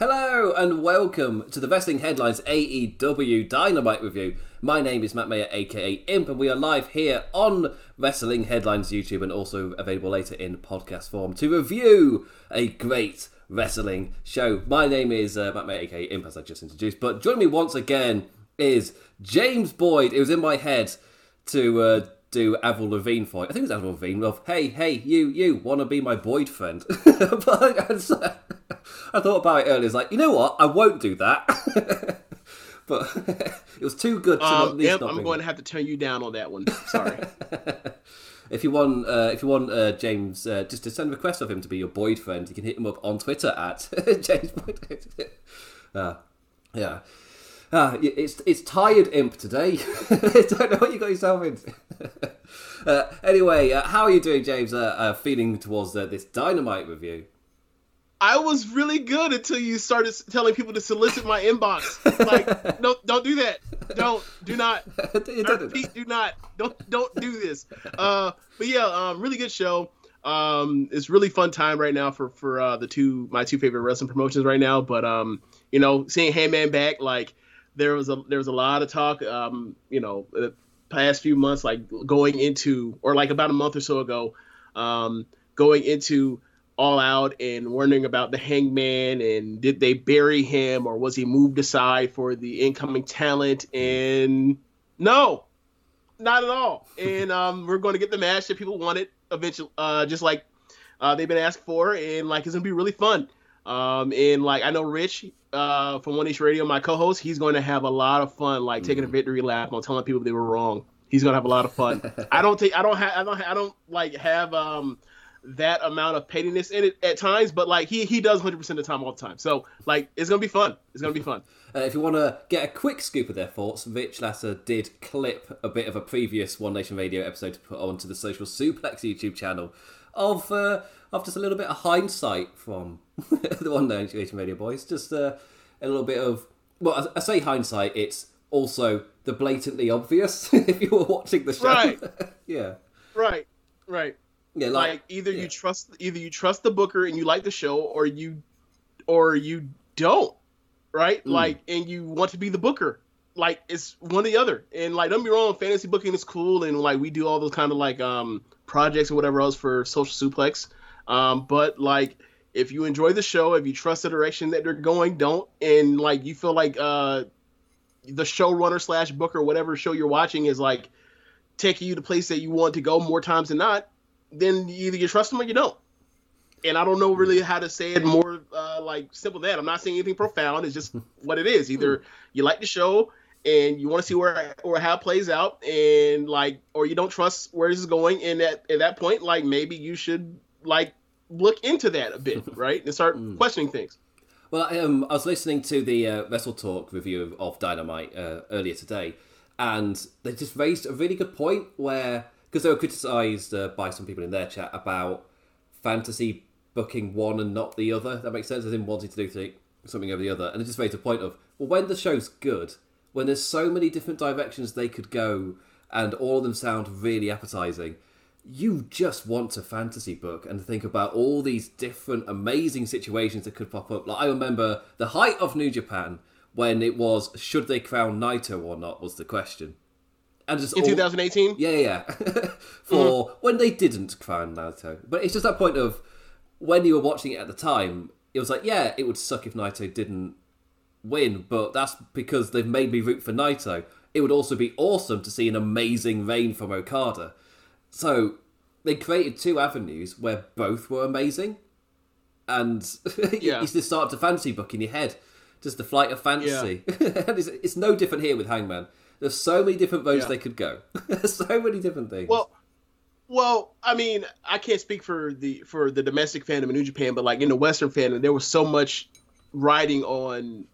Hello and welcome to the Wrestling Headlines AEW Dynamite Review. My name is Matt Mayer, aka Imp, and we are live here on Wrestling Headlines YouTube and also available later in podcast form to review a great wrestling show. My name is uh, Matt Mayer, aka Imp, as I just introduced, but joining me once again is James Boyd. It was in my head to uh, do Avril Lavigne for. I think it was Avril Lavigne. Well, hey, hey, you, you, want to be my Boyd friend? but I thought about it earlier. It's like, you know what? I won't do that. but it was too good to Um, at least Imp, not I'm going it. to have to turn you down on that one. Sorry. If you want, uh, if you want uh, James, uh, just to send a request of him to be your Boyd friend, you can hit him up on Twitter at James Boyd. uh, yeah. Ah, it's it's tired imp today. I don't know what you got yourself into. uh, anyway, uh, how are you doing, James? Uh, uh, feeling towards uh, this dynamite review? I was really good until you started telling people to solicit my inbox. Like, no, don't do that. Don't, do not. You I did it. repeat, do not. Don't, don't do this. Uh, but yeah, um, really good show. Um, it's really fun time right now for for uh, the two my two favorite wrestling promotions right now. But um, you know, seeing Hangman back, like there was a there was a lot of talk. Um, you know, the past few months, like going into or like about a month or so ago, um, going into all out and wondering about the hangman and did they bury him or was he moved aside for the incoming talent? And no not at all. And um, we're going to get the match that people wanted eventually uh, just like uh, they've been asked for and like it's going to be really fun. Um, and like i know rich uh, from One Nation Radio my co-host he's going to have a lot of fun like taking a victory lap on telling people they were wrong. He's going to have a lot of fun. I don't take i don't have i don't i don't like have um that amount of pettiness in it at times, but like he he does 100% of the time all the time. So like it's gonna be fun. It's gonna be fun. Uh, if you want to get a quick scoop of their thoughts, Rich Lasser did clip a bit of a previous One Nation Radio episode to put onto the Social Suplex YouTube channel of uh, of just a little bit of hindsight from the One Nation Radio boys. Just uh, a little bit of well, I, I say hindsight. It's also the blatantly obvious if you were watching the show. Right. yeah. Right. Right. Yeah. Like, Like, either yeah. you trust either you trust the booker and you like the show, or you or you don't. Right. Mm. Like and you want to be the booker. Like it's one or the other. And like don't be wrong, fantasy booking is cool, and like we do all those kind of like um projects or whatever else for Social Suplex. Um, but like if you enjoy the show, if you trust the direction that they're going, don't and like you feel like uh the showrunner slash booker, whatever show you're watching, is like taking you to place that you want to go more times than not, then either you trust them or you don't. And I don't know really how to say it more uh, like simple than that. I'm not saying anything profound. It's just what it is. Either you like the show and you want to see where or how it plays out, and like, or you don't trust where this is going. And at at that point, like maybe you should like look into that a bit, right, and start questioning things. Well, I, um, I was listening to the uh, Wrestle Talk review of, of Dynamite uh, earlier today, and they just raised a really good point where because they were criticised uh, by some people in their chat about fantasy booking one and not the other. That makes sense. As in wanting to do th- something over the other, and it just raised a point of well, when the show's good, when there's so many different directions they could go, and all of them sound really appetizing you just want to fantasy book and think about all these different amazing situations that could pop up. Like I remember the height of New Japan when it was should they crown Naito or not was the question. And just In 2018, yeah, yeah. For mm-hmm. when they didn't crown Naito. But it's just that point of when you were watching it at the time, it was like, yeah, it would suck if Naito didn't win, but that's because they've made me root for Naito. It would also be awesome to see an amazing reign from Okada. So they created two avenues where both were amazing. And you- Yeah. you just start to fantasy book in your head. Just the flight of fantasy. and it's, it's no different here with Hangman. There's so many different roads Yeah. they could go. so many different things. Well, well, I mean, I can't speak for the for the domestic fandom in New Japan, but like in the Western fandom, there was so much riding on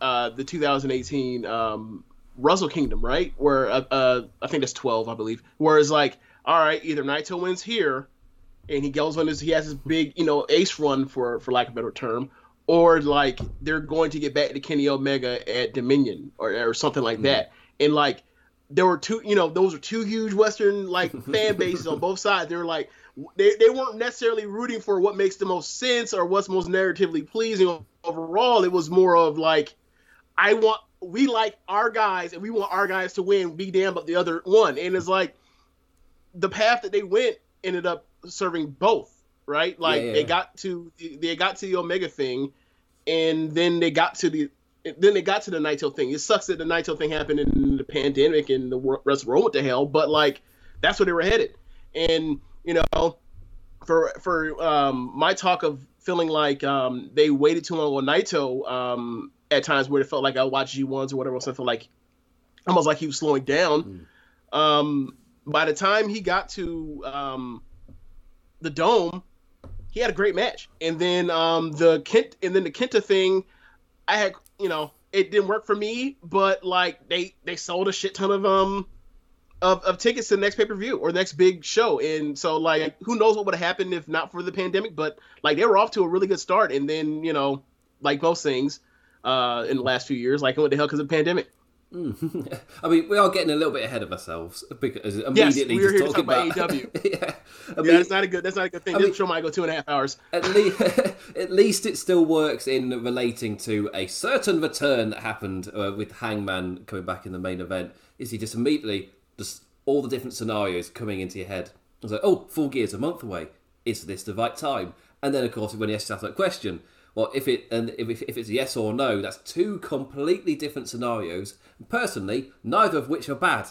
uh, the 2018 um, Wrestle Kingdom, right? Where uh, uh, I think that's 12, I believe. Whereas like, all right, either Naito wins here, and he goes on his he has his big you know ace run for for lack of a better term, or like they're going to get back to Kenny Omega at Dominion or or something like mm-hmm. that, and like there were two, you know, those were two huge Western like fan bases on both sides. They were like, they, they weren't necessarily rooting for what makes the most sense or what's most narratively pleasing overall, it was more of like, I want we like our guys and we want our guys to win. Be damn, but the other one, and it's like the path that they went ended up serving both, right? Like Yeah, yeah. they got to they got to the Omega thing, and then they got to the then they got to the Naito thing. It sucks that the Naito thing happened in the pandemic and the rest of the world went to hell, but like that's where they were headed. And you know, for for um, my talk of feeling like um, they waited too long on Naito um, at times where it felt like I watched G ones or whatever, so I felt like almost like he was slowing down. Um, by the time he got to um, the dome, he had a great match, and then um, the Kent and then the Kenta thing, I had you know it didn't work for me, but like they they sold a shit ton of um of, of tickets to the next pay per view or next big show, and so like who knows what would have happened if not for the pandemic, but like they were off to a really good start, and then you know like most things uh in the last few years, like what the hell because of the pandemic. I mean, we are getting a little bit ahead of ourselves because Yes, immediately we're here to talk talking about AEW. yeah, I Yeah, that's not a good that's not a good thing. I this mean- show might go two and a half hours. at least, at least it still works in relating to a certain return that happened uh, with Hangman coming back in the main event. Is he just immediately just all the different scenarios coming into your head? It's like, oh, full gear's a month away. Is this the right time? And then, of course, when he asked that question, well, if it and if, if it's yes or no, that's two completely different scenarios. Personally, neither of which are bad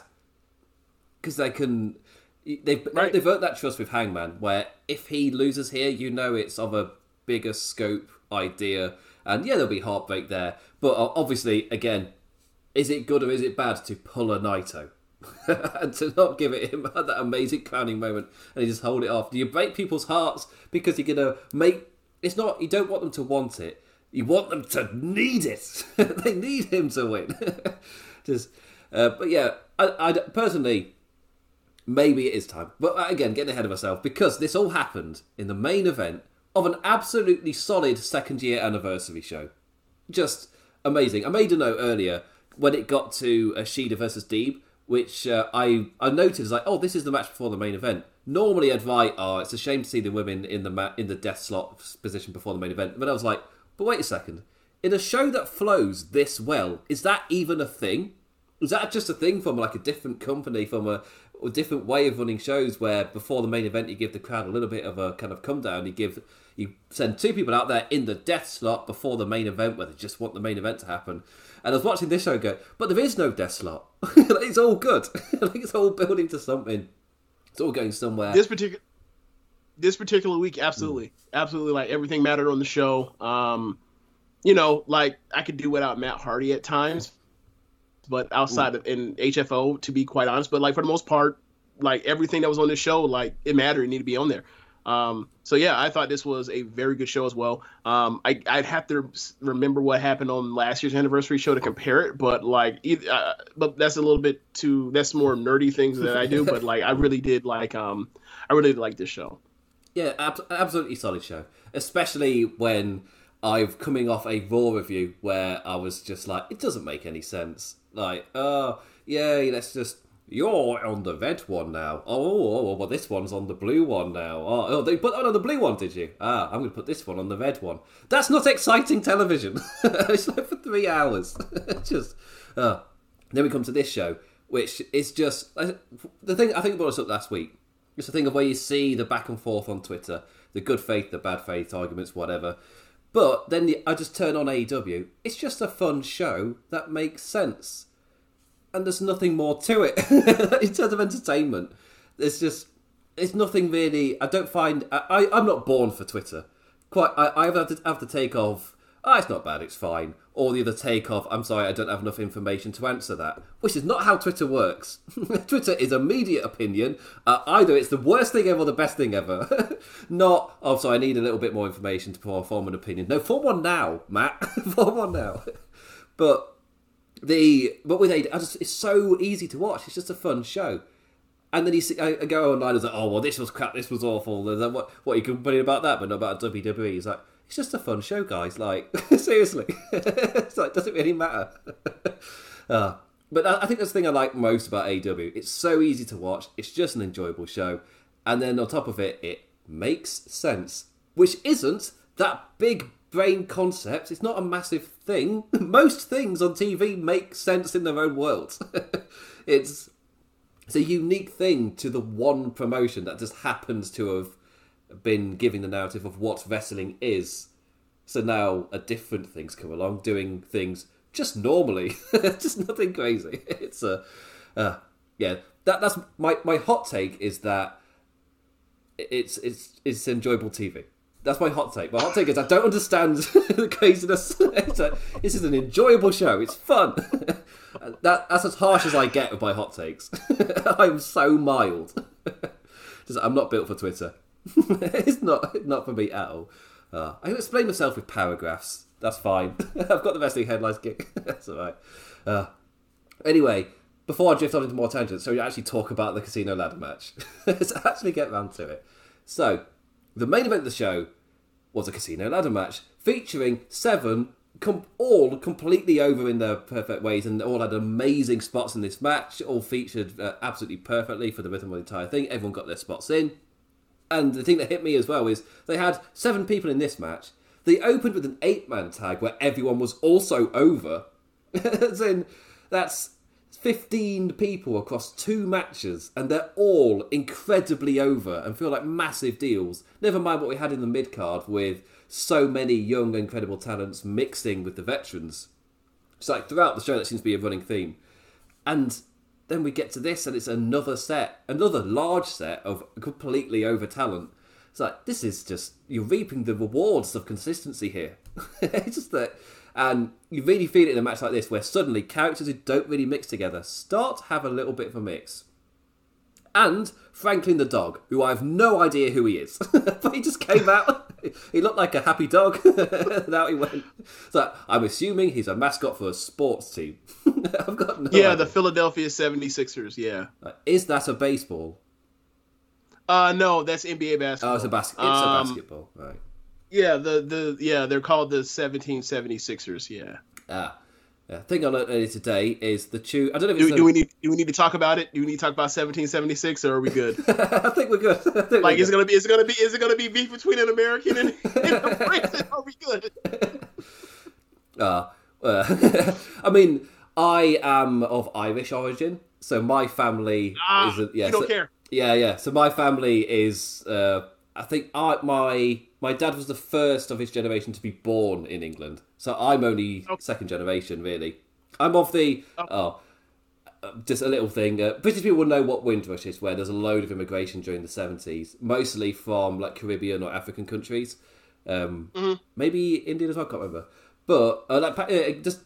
because they can. They've Right. they've earned that trust with Hangman, where if he loses here, you know it's of a bigger scope idea, and yeah, there'll be heartbreak there. But uh, obviously, again, is it good or is it bad to pull a Naito? and to not give it him that amazing crowning moment and he just hold it off. Do you break people's hearts because you're gonna make it's not you don't want them to want it. You want them to need it. they need him to win. just uh, but yeah, I, I personally maybe it is time. But uh, again, getting ahead of myself because this all happened in the main event of an absolutely solid second year anniversary show. Just amazing. I made a note earlier when it got to uh, Shida versus Deeb, which uh, I I noted as like, oh, this is the match before the main event. Normally, write, oh, it's a shame to see the women in the ma- in the death slot position before the main event. But I was like, but wait a second. In a show that flows this well, is that even a thing? Is that just a thing from like a different company, from a, a different way of running shows, where before the main event you give the crowd a little bit of a kind of come down, you give you send two people out there in the death slot before the main event, where they just want the main event to happen. And I was watching this show go, but there is no death slot. it's all good. it's all building to something. It's all going somewhere. This particular this particular week, absolutely, absolutely, like everything mattered on the show. Um, you know, like I could do without Matt Hardy at times, but outside of in HFO, to be quite honest, but like for the most part, like everything that was on the show, like it mattered, it needed to be on there. Um, so yeah, I thought this was a very good show as well. Um, I, I'd have to remember what happened on last year's anniversary show to compare it, but like, uh, but that's a little bit too. That's more nerdy things that I do. but like, I really did like. Um, I really like this show. Yeah, ab- absolutely solid show. Especially when I've coming off a Raw review where I was just like, it doesn't make any sense. Like, oh, yeah, let's just. You're on the red one now. Oh, oh, oh, well, this one's on the blue one now. Oh, oh they put that on the blue one, did you? Ah, I'm going to put this one on the red one. That's not exciting television. it's like for three hours. just. Uh. Then we come to this show, which is just. The thing I think brought us up last week it's a thing of where you see the back and forth on Twitter, the good faith, the bad faith arguments, whatever. But then the, I just turn on AEW. It's just a fun show that makes sense, and there's nothing more to it in terms of entertainment. There's just it's nothing really. I don't find I, I I'm not born for Twitter. Quite I I have to have the take of oh it's not bad it's fine or the other take off. I'm sorry I don't have enough information to answer that which is not how Twitter works. Twitter is immediate opinion. Uh, either it's the worst thing ever or the best thing ever. not oh sorry I need a little bit more information to form an opinion. No form one now Matt form one now. but the but with AEW, I just it's so easy to watch. It's just a fun show. And then you see, I, I go online and like, oh well, this was crap, this was awful. And then what? What you complaining about that, but not about WWE? He's like, it's just a fun show, guys. Like seriously, it's like doesn't really matter. uh, but I, I think that's the thing I like most about AEW. It's so easy to watch. It's just an enjoyable show, and then on top of it, it makes sense, which isn't that big brain concepts. It's not a massive thing. Most things on TV make sense in their own world. it's it's a unique thing to the one promotion that just happens to have been giving the narrative of what wrestling is. So now a different things come along, doing things just normally, just nothing crazy. It's a, uh, yeah. That that's my my hot take is that it's it's it's enjoyable TV. That's my hot take. My hot take is I don't understand the craziness. A, this is an enjoyable show. It's fun. that that's as harsh as I get with my hot takes. I'm so mild. Just, I'm not built for Twitter. it's not not for me at all. Uh, I can explain myself with paragraphs. That's fine. I've got the wrestling headlines gig. That's all right. Uh, anyway, before I drift on into more tangents, so we actually talk about the casino ladder match. Let's actually get round to it. So, the main event of the show was a casino ladder match featuring seven, com- all completely over in their perfect ways, and all had amazing spots in this match. All featured uh, absolutely perfectly for the rhythm of the entire thing. Everyone got their spots in. And the thing that hit me as well is they had seven people in this match. They opened with an eight man tag where everyone was also over. As in, that's 15 people across two matches, and they're all incredibly over and feel like massive deals. Never mind what we had in the mid card with so many young, incredible talents mixing with the veterans. It's like throughout the show, that seems to be a running theme. And then we get to this, and it's another set, another large set of completely over talent. It's like this is just you're reaping the rewards of consistency here. it's just that and you really feel it in a match like this where suddenly characters who don't really mix together start to have a little bit of a mix. And Franklin the dog, who I have no idea who he is, but he just came out. he looked like a happy dog. now he went. So I'm assuming he's a mascot for a sports team. I've got no Yeah, idea. the Philadelphia 76ers, yeah. Is that a baseball? Uh no, that's NBA basketball. Oh, it's a basket. It's Um, a basketball, right? Yeah, the the yeah, they're called the 1776ers, yeah. Ah, yeah. Thing I learned earlier today is the two. I don't know if Do, do we need do we need to talk about it? Do we need to talk about 1776 or are we good? I think we're good. Think we're like is good. it gonna be is it gonna be is it gonna be beef between an American and, and a British? Are we good? Uh, uh, I mean, I am of Irish origin, so my family Ah, is. A, yeah, you don't so- care. Yeah, yeah. So my family is. Uh, I think I, my my dad was the first of his generation to be born in England, so I'm only second generation really. I'm of the oh. uh, Just a little thing. Uh, British people will know what Windrush is, where there's a load of immigration during the 70s, mostly from like Caribbean or African countries. Um, Maybe India as well, I can't remember. But uh, like uh, just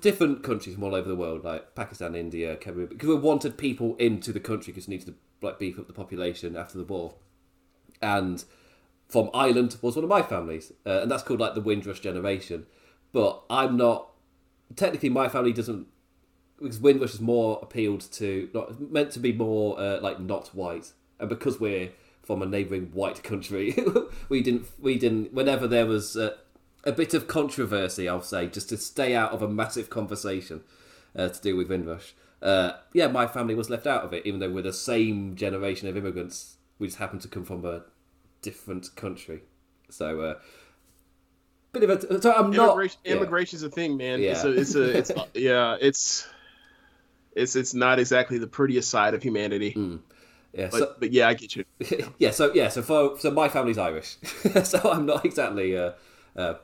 different countries from all over the world, like Pakistan, India, Caribbean, because we wanted people into the country because we needed to like beef up the population after the war. And from Ireland was one of my families, uh, and that's called like the Windrush generation. But I'm not technically my family doesn't because Windrush is more appealed to not meant to be more uh, like not white, and because we're from a neighbouring white country, we didn't we didn't whenever there was uh, a bit of controversy, I'll say, just to stay out of a massive conversation uh, to do with Windrush. Uh, yeah, my family was left out of it, even though we're the same generation of immigrants. We just happen to come from a different country, so. Uh, Bit of a, so I'm not. Immigration, yeah. immigration's a thing, man. It's Yeah. a, it's a, it's yeah, it's, it's, it's not exactly the prettiest side of humanity. Yeah, But, so, but yeah, I get you. yeah, so yeah, so for so my family's Irish, so I'm not exactly uh, uh,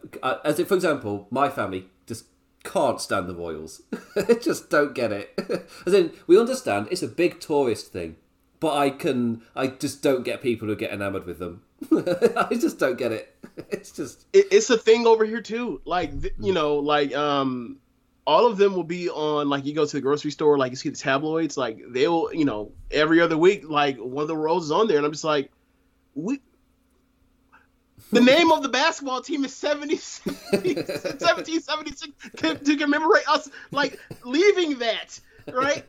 as if, for example, my family just can't stand the Royals, just don't get it. As in, we understand it's a big tourist thing, but I can, I just don't get people who get enamored with them. I just don't get it. It's just it, it's a thing over here too. Like you know, like um, all of them will be on. Like you go to the grocery store, like you see the tabloids. Like they'll, you know, every other week, like one of the rows is on there, and I'm just like, we. The name of the basketball team is 70, 1776 to, to commemorate us like leaving that, right?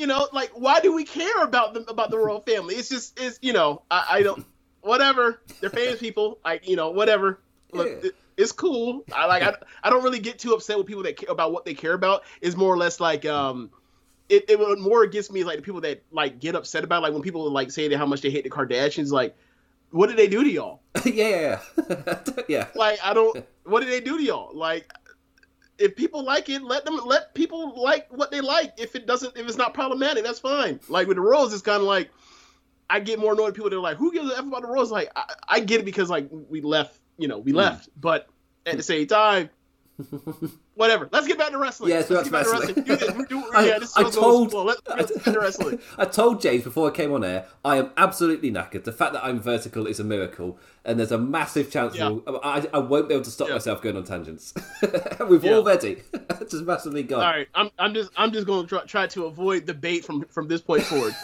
You know, like why do we care about them about the royal family? It's just it's you know, I, I don't whatever. They're famous people, like you know, whatever. Look, it- it's cool. I like. I, I don't really get too upset with people that care about what they care about. It's more or less like um, it it would more gets me like the people that like get upset about like when people like say that how much they hate the Kardashians. Like, what did they do to y'all? yeah, yeah. Like I don't. What did they do to y'all? Like if people like it, let them let people like what they like. If it doesn't, if it's not problematic, that's fine. Like with the Royals, it's kind of like I get more annoyed people that are like, "Who gives a f about the Royals?" Like I, I get it because like we left, you know, we left, mm. but at the same time, whatever. Let's get back to wrestling. Yeah, let's Let's get back to wrestling. Do this. We're doing, I- yeah, this I told- going. Let's, let's get wrestling. I told James before I came on air, I am absolutely knackered. The fact that I'm vertical is a miracle, and there's a massive chance Yeah. we'll- I, I won't be able to stop Yeah. myself going on tangents. We've Yeah. already just massively gone. All right, I'm, I'm just I'm just going to try, try to avoid debate from from this point forward.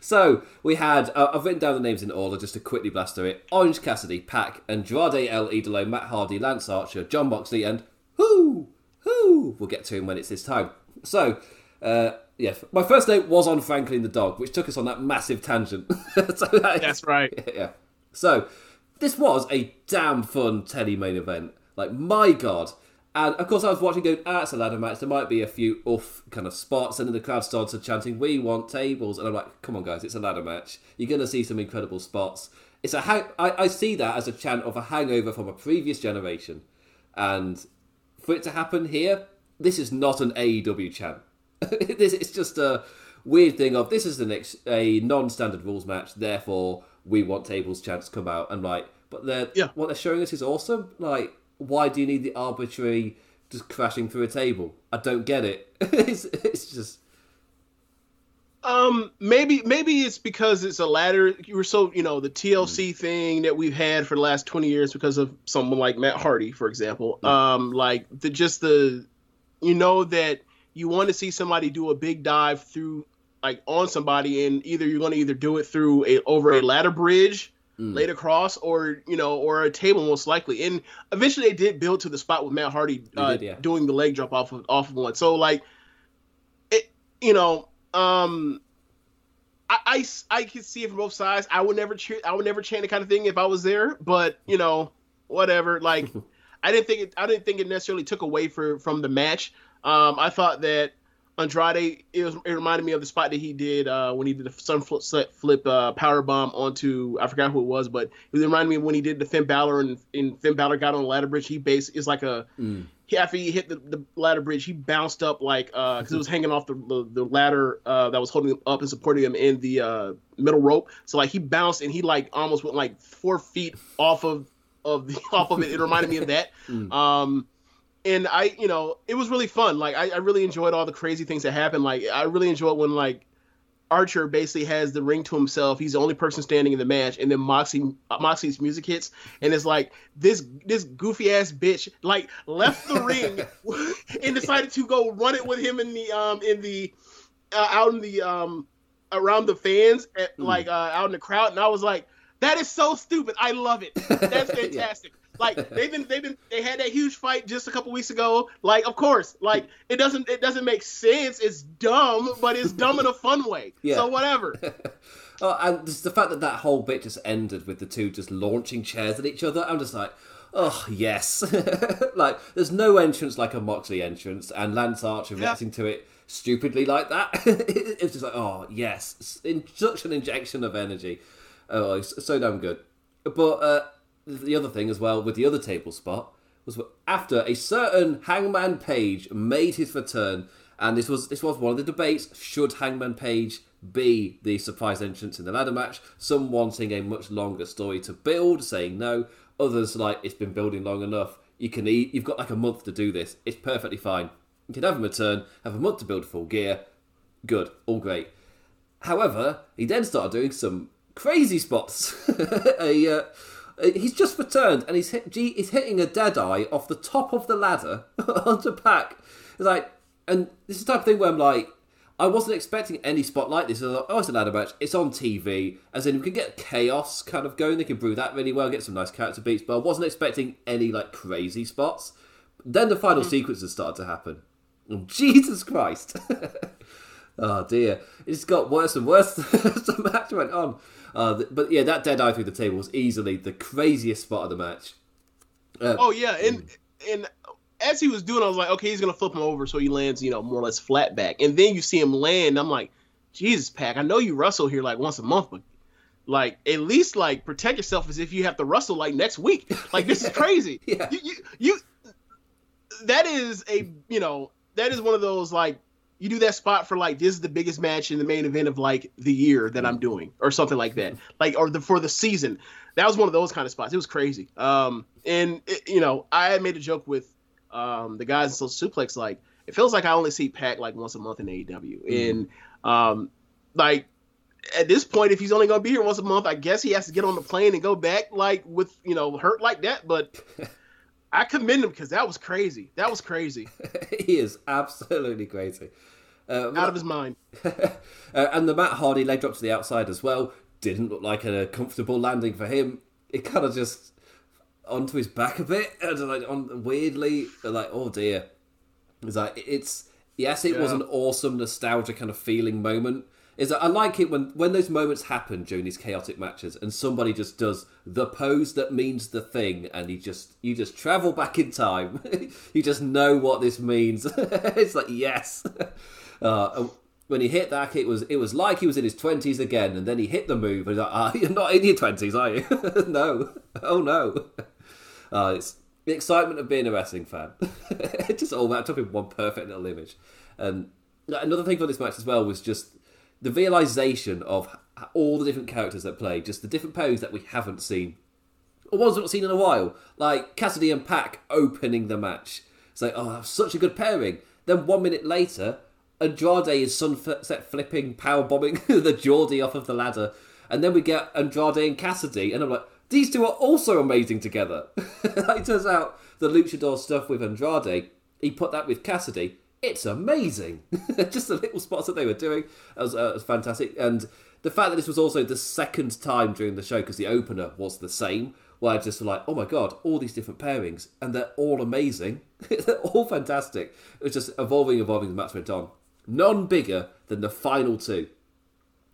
So we had, uh, I've written down the names in order just to quickly blast through it Orange Cassidy, Pac, Andrade El Idolo, Matt Hardy, Lance Archer, Jon Moxley, and who? Who? We'll get to him when it's his time. So, uh, yeah, my first note was on Franklin the dog, which took us on that massive tangent. so that is- That's right. yeah. So, this was a damn fun telly main event. Like, my god. And of course, I was watching going, ah, it's a ladder match. There might be a few off kind of spots. And then the crowd started chanting, we want tables. And I'm like, come on, guys, it's a ladder match. You're going to see some incredible spots. It's a hang- I, I see that as a chant of a hangover from a previous generation. And for it to happen here, this is not an AEW chant. this it's just a weird thing of this is the next a non-standard rules match, therefore we want tables chants to come out and like, but they're Yeah. what they're showing us is awesome. Like, why do you need the arbitrary just crashing through a table? I don't get it. it's, it's just Um, maybe maybe it's because it's a ladder. You were so you know the TLC thing that we've had for the last twenty years because of someone like Matt Hardy, for example. Um, like the just the you know that you want to see somebody do a big dive through like on somebody, and either you're going to either do it through a over a ladder bridge. Laid across, or you know, or a table, most likely. And eventually, they did build to the spot with Matt Hardy uh, did, yeah. doing the leg drop off of off of one. So like, it, you know, um, I, I, I could see it from both sides. I would never cheer. I would never chant the kind of thing if I was there. But you know, whatever. Like, I didn't think it. I didn't think it necessarily took away for, from the match. Um, I thought that Andrade. It was. It reminded me of the spot that he did uh, when he did the sun flip, flip uh, power bomb onto. I forgot who it was, but it reminded me when he did the Finn Balor and, and Finn Balor got on the ladder bridge. He base is like a. He, after he hit the, the ladder bridge, he bounced up like because it was hanging off the the, the ladder uh, that was holding him up and supporting him in the uh, middle rope. So like he bounced and he like almost went like four feet off of of the off of it. It reminded me of that. Um, and I, you know, it was really fun. Like I, I really enjoyed all the crazy things that happened. Like I really enjoyed when like Archer basically has the ring to himself. He's the only person standing in the match, and then Moxie Moxie's music hits, and it's like this this goofy ass bitch like left the ring and decided to go run it with him in the um in the uh, out in the um around the fans at, like uh, out in the crowd, and I was like, that is so stupid. I love it. That's Yeah. Like they've been they've been they had that huge fight just a couple weeks ago. Like of course, like it doesn't it doesn't make sense. It's dumb, but it's dumb in a fun way. Yeah. So whatever. Oh, and just the fact that that whole bit just ended with the two just launching chairs at each other, I'm just like, oh yes, like there's no entrance like a Moxley entrance, and Lance Archer reacting to it stupidly like that. it's just like, oh yes, in, such an injection of energy. Oh, so damn good. But uh, the other thing as well with the other table spot was after a certain Hangman Page made his return, and this was this was one of the debates: should Hangman Page be the surprise entrance in the ladder match? Some wanting a much longer story to build, saying no. Others like it's been building long enough. You can eat. You've got like a month to do this. It's perfectly fine. You can have him return, have a month to build full gear. Good, all great. However, he then started doing some crazy spots. a, uh, Uh, he's just returned and he's hit, gee, he's hitting a dead eye off the top of the ladder onto Pac. It's like, and this is the type of thing where I'm like, I wasn't expecting any spot like this. I was like, oh, it's a ladder match. It's on TV. As in, we can get chaos kind of going. They can brew that really well, get some nice character beats. But I wasn't expecting any like crazy spots. Then the final hmm. sequences started to happen. Oh, Jesus Christ. Oh dear, it just got worse and worse as the match went on. Uh, but yeah, that dead eye through the table was easily the craziest spot of the match. Oh yeah, and and as he was doing, I was like, okay, he's gonna flip him over so he lands, you know, more or less flat back. And then you see him land. I'm like, Jesus, Pac, I know you wrestle here like once a month, but like at least like protect yourself as if you have to wrestle like next week. Like this is crazy. Yeah. You, you you that is a you know that is one of those like you do that spot for like this is the biggest match in the main event of like the year that I'm doing or something like that. Like or the for the season. That was one of those kind of spots. It was crazy. Um and it, you know, I made a joke with um the guys in Social Suplex like it feels like I only see Pac like once a month in AEW. And um like at this point, if he's only going to be here once a month, I guess he has to get on the plane and go back like with you know hurt like that. But I commend him because that was crazy. That was crazy. he is absolutely crazy. Uh, Out of his mind. uh, and the Matt Hardy leg drop to the outside as well didn't look like a comfortable landing for him. It kind of just onto his back a bit, and like on weirdly, like oh dear. It's like it's yes, it was an awesome nostalgia kind of feeling moment. Is that I like it when when those moments happen during these chaotic matches, and somebody just does the pose that means the thing, and you just you just travel back in time. you just know what this means. it's like yes. Uh, when he hit that, it was it was like he was in his twenties again, and then he hit the move, and he's like, "Ah, you're not in your twenties, are you? no, oh no." Uh, it's the excitement of being a wrestling fan. it just all wrapped up in one perfect little image. And another thing for this match as well was just the realization of all the different characters that play, just the different poses that we haven't seen, or ones we've not seen in a while, like Cassidy and Pac opening the match. It's like, oh, such a good pairing. Then one minute later, Andrade is sunset flipping, power bombing the Geordie off of the ladder, and then we get Andrade and Cassidy, and I'm like, these two are also amazing together. it turns out the luchador stuff with Andrade, he put that with Cassidy. It's amazing. Just the little spots that they were doing was, uh, was fantastic, and the fact that this was also the second time during the show because the opener was the same. Where I just were like, oh my god, all these different pairings, and they're all amazing. they're all fantastic. It was just evolving, evolving. The match went on. None bigger than the final two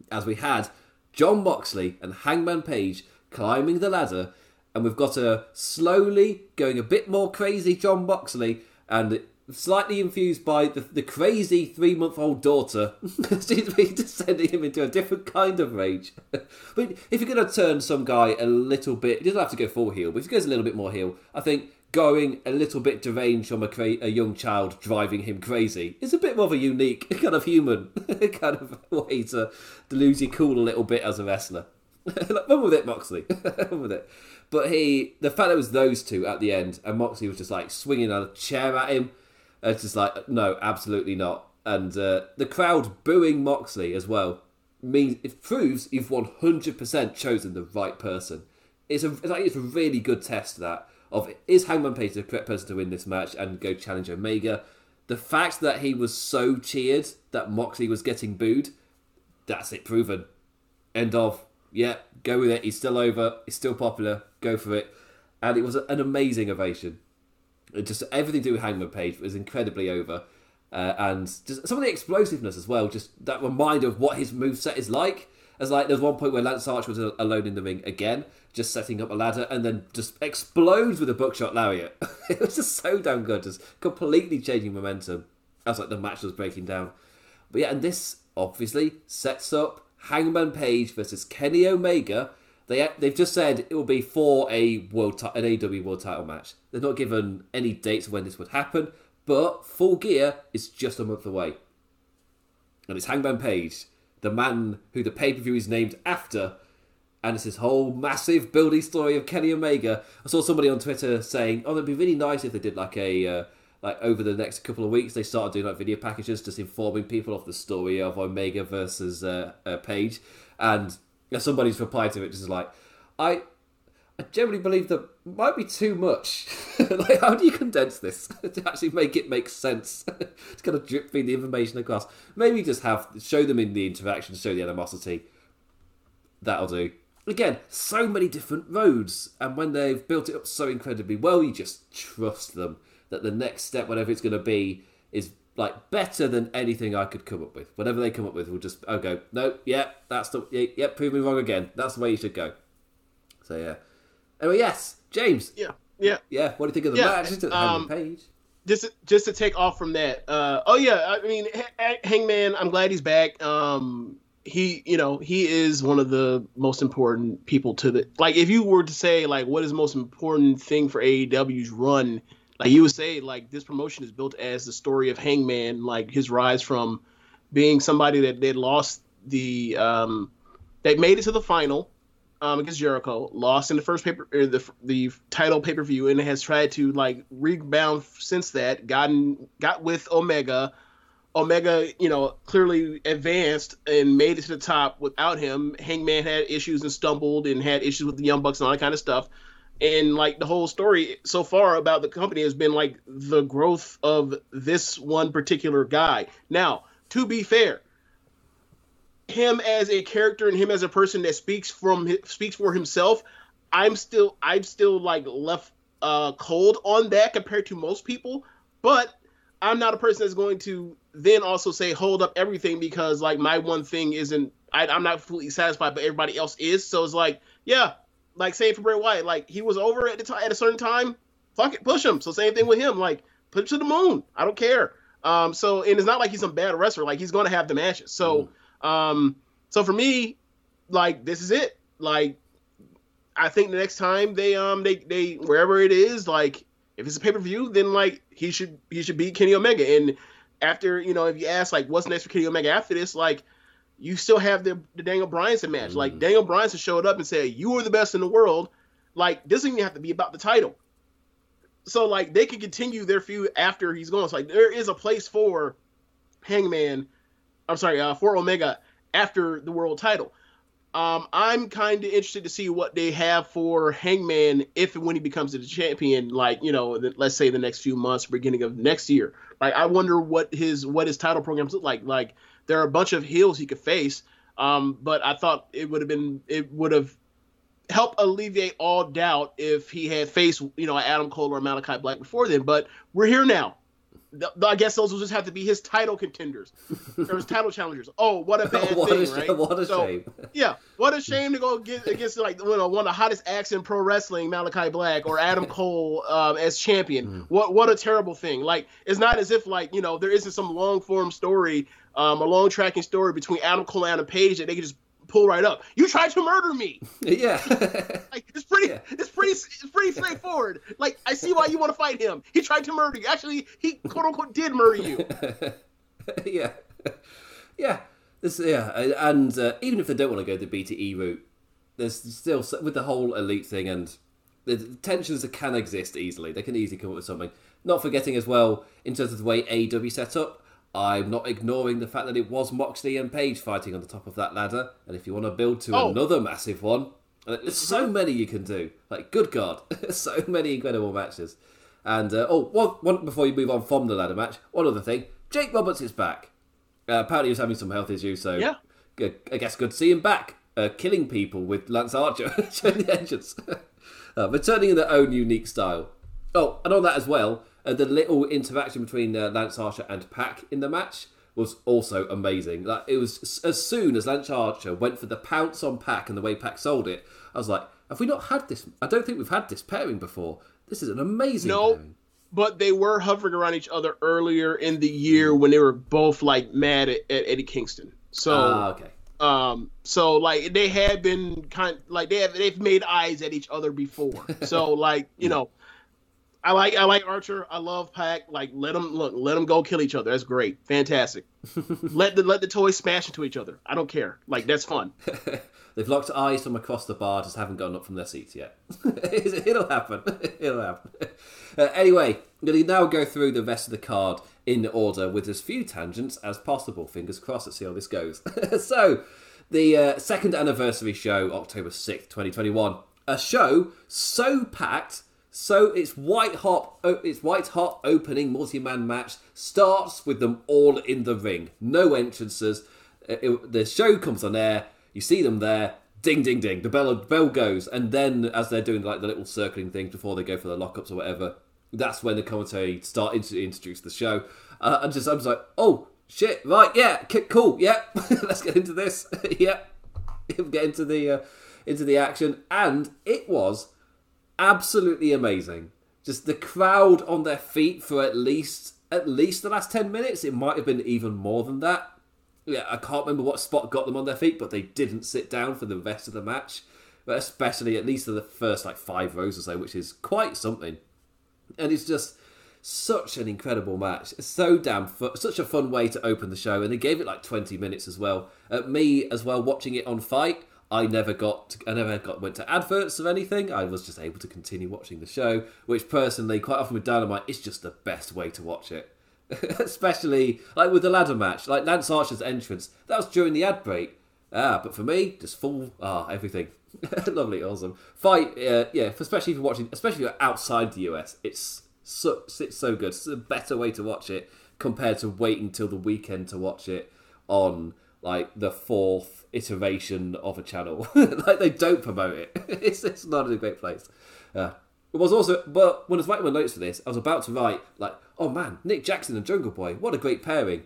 as we had Jon Moxley and Hangman Page climbing the ladder, and we've got a slowly going a bit more crazy Jon Moxley, and slightly infused by the, the crazy three month old daughter, seems to be just sending him into a different kind of rage. but if you're going to turn some guy a little bit, he doesn't have to go full heel, but if he goes a little bit more heel, I think going a little bit deranged from a, cra- a young child driving him crazy is a bit more of a unique kind of human kind of way to, to lose your cool a little bit as a wrestler. like, run with it, Moxley. run with it. But he, the fact it was those two at the end, and Moxley was just like swinging a chair at him, it's just like, no, absolutely not. And uh, the crowd booing Moxley as well means it proves you've one hundred percent chosen the right person. It's a it's like it's a really good test that of is Hangman Page the correct person to win this match and go challenge Omega. The fact that he was so cheered that Moxley was getting booed, that's it proven. End of. Yeah, go with it. He's still over. He's still popular. Go for it. And it was an amazing ovation. Just everything to do with Hangman Page was incredibly over, uh, and just some of the explosiveness as well. Just that reminder of what his moveset is like. As like there's one point where Lance Archer was alone in the ring again, just setting up a ladder, and then just explodes with a buckshot lariat. it was just so damn good, just completely changing momentum as like the match was breaking down. But yeah, and this obviously sets up Hangman Page versus Kenny Omega. They they've just said it will be for a world ti- an AEW world title match. They're not given any dates when this would happen, but Full Gear is just a month away, and it's Hangman Page, the man who the pay per view is named after, and it's this whole massive building story of Kenny Omega. I saw somebody on Twitter saying, "Oh, it'd be really nice if they did like a." Uh, like over the next couple of weeks, they started doing like video packages, just informing people of the story of Omega versus uh, uh, Page, and somebody's replied to it just like, I, I generally believe that might be too much. like, how do you condense this to actually make it make sense? to kind of drip feed the information across. Maybe just have show them in the interaction, show the animosity. That'll do. Again, so many different roads, and when they've built it up so incredibly well, you just trust them that the next step, whatever it's going to be, is like better than anything I could come up with. Whatever they come up with, we'll just I'll go. No, yeah, that's the yeah, yeah, prove me wrong again. That's the way you should go. So yeah. Anyway, yes, James. Yeah, yeah. Yeah, what do you think of the Yeah, match? Just um, page. Just just to take off from that. Uh, oh yeah, I mean, H- Hangman. I'm glad he's back. Um, he you know he is one of the most important people to the like if you were to say like what is the most important thing for AEW's run like you would say like this promotion is built as the story of Hangman like his rise from being somebody that they lost the um they made it to the final um against Jericho lost in the first paper the the title pay per view and has tried to like rebound since that gotten got with Omega Omega, you know, clearly advanced and made it to the top without him. Hangman had issues and stumbled and had issues with the Young Bucks and all that kind of stuff. And like the whole story so far about the company has been like the growth of this one particular guy. Now, to be fair, him as a character and him as a person that speaks from speaks for himself, I'm still I'm still like left uh cold on that compared to most people. But I'm not a person that's going to then also say hold up everything because like my one thing isn't I, am not fully satisfied, but everybody else is. So it's like, yeah, like same for Bray Wyatt. Like he was over at the at a certain time. Fuck it, push him. So same thing with him. Like put him to the moon. I don't care. Um, so and it's not like he's a bad wrestler. Like he's gonna have the matches. So mm. Um, so for me, like this is it. Like I think the next time they um they they wherever it is, like if it's a pay per view, then like he should he should beat Kenny Omega. And after you know, if you ask like what's next for Kenny Omega after this, like you still have the, the Daniel Bryanson match. Mm. Like Daniel Bryanson showed up and said, "You are the best in the world." Like this doesn't even have to be about the title. So like they can continue their feud after he's gone. So like there is a place for Hangman. I'm sorry, uh, for Omega after the world title. Um, I'm kind of interested to see what they have for Hangman if and when he becomes the champion. Like you know, the, let's say the next few months, beginning of next year. Like I wonder what his what his title programs look like. Like there are a bunch of heels he could face. Um, but I thought it would have been it would have helped alleviate all doubt if he had faced you know Adam Cole or Malakai Black before then. But we're here now. I guess those will just have to be his title contenders or his title challengers. Oh, what a bad what thing, a, right? What a so, shame. yeah, what a shame to go get against like you know, one of the hottest acts in pro wrestling, Malakai Black or Adam Cole um, as champion. Mm. What what a terrible thing. Like it's not as if like you know there isn't some long form story, um, a long tracking story between Adam Cole and Adam Page that they could just pull right up. You tried to murder me. Yeah. like it's pretty yeah. it's pretty it's pretty straightforward. Like I see why you want to fight him. He tried to murder you. Actually, he quote unquote did murder you. yeah. Yeah. This, yeah, and uh, even if they don't want to go the BTE route, there's still with the whole elite thing and the tensions that can exist easily. They can easily come up with something. Not forgetting as well in terms of the way AEW set up I'm not ignoring the fact that it was Moxley and Page fighting on the top of that ladder. And if you want to build to oh. another massive one, uh, there's so many you can do. Like, good God, so many incredible matches. And uh, oh, one, one before you move on from the ladder match, one other thing: Jake Roberts is back. Uh, apparently, he was having some health issues, so yeah. I guess good to see him back, uh, killing people with Lance Archer during the entrance, uh, returning in their own unique style. Oh, and on that as well, uh, the little interaction between uh, Lance Archer and Pac in the match was also amazing. Like it was as soon as Lance Archer went for the pounce on Pac and the way Pac sold it, I was like, have we not had this? I don't think we've had this pairing before. This is an amazing. No, pairing. but they were hovering around each other earlier in the year when they were both like mad at, at Eddie Kingston. So uh, okay. Um, so like they had been kind like they have they've made eyes at each other before. So like you know, I like I like Archer. I love Pac. Like let them look, let them go kill each other. That's great, fantastic. let the let the toys smash into each other. I don't care. Like that's fun. They've locked eyes from across the bar, just haven't gotten up from their seats yet. It'll happen. It'll happen. Uh, anyway, I'm going to now go through the rest of the card in order with as few tangents as possible. Fingers crossed. Let's see how this goes. so, the uh, second anniversary show, October 6th, 2021. A show so packed so it's white hot. It's white hot opening multi-man match starts with them all in the ring. No entrances. It, it, the show comes on air. You see them there. Ding, ding, ding. The bell bell goes, and then as they're doing like the little circling thing before they go for the lockups or whatever, that's when the commentary start to introduce the show. Uh, and just I was like, oh shit, right, yeah, cool, yeah, let's get into this, yeah, get into the uh, into the action, and it was absolutely amazing. Just the crowd on their feet for at least at least the last ten minutes. It might have been even more than that. yeah, I can't remember what spot got them on their feet, but they didn't sit down for the rest of the match. But especially at least the first like five rows or so, which is quite something. And it's just such an incredible match. So damn fu- such a fun way to open the show, and they gave it like twenty minutes as well. Uh, me as well watching it on Fight. I never got, I never got went to adverts or anything. I was just able to continue watching the show, which personally, quite often with Dynamite, is just the best way to watch it. Especially like with the ladder match, like Lance Archer's entrance. That was during the ad break. Ah, but for me, just full ah everything. Lovely, awesome fight. Uh, yeah, especially if you're watching, especially if you're outside the US, it's so it's so good. It's a better way to watch it compared to waiting till the weekend to watch it on like the fourth iteration of a channel. like they don't promote it. it's it's not a great place. Uh, it was also, but when I was writing my notes for this, I was about to write like, oh man, Nick Jackson and Jungle Boy, what a great pairing.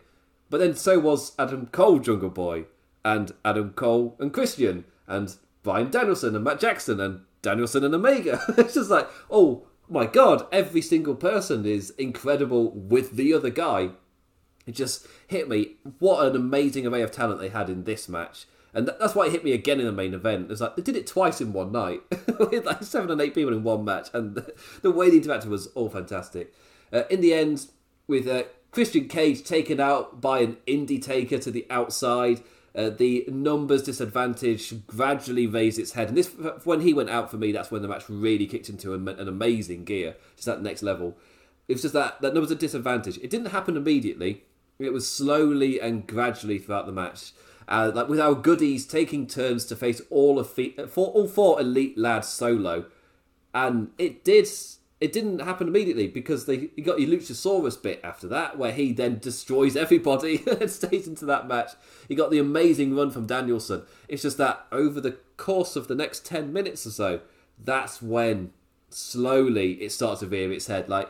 But then so was Adam Cole, Jungle Boy, and Adam Cole and Christian, and Bryan Danielson and Matt Jackson and Danielson and Omega. it's just like, oh my god, every single person is incredible with the other guy. It just hit me. What an amazing array of talent they had in this match. And that's why it hit me again in the main event. It's like they did it twice in one night with like seven and eight people in one match, and the, way they interacted was all fantastic. Uh, in the end, with uh, Christian Cage taken out by an Indytaker to the outside, uh, the numbers disadvantage gradually raised its head, and this when he went out for me, that's when the match really kicked into an, an amazing gear, just that next level. It was just that that numbers of disadvantage. It didn't happen immediately. It was slowly and gradually throughout the match. Uh, like with our goodies taking turns to face all of fe- for all four elite lads solo, and it did it didn't happen immediately because they you got your Luchasaurus bit after that, where he then destroys everybody and stays into that match. You got the amazing run from Danielson. It's just that over the course of the next ten minutes or so, that's when slowly it starts to veer its head. Like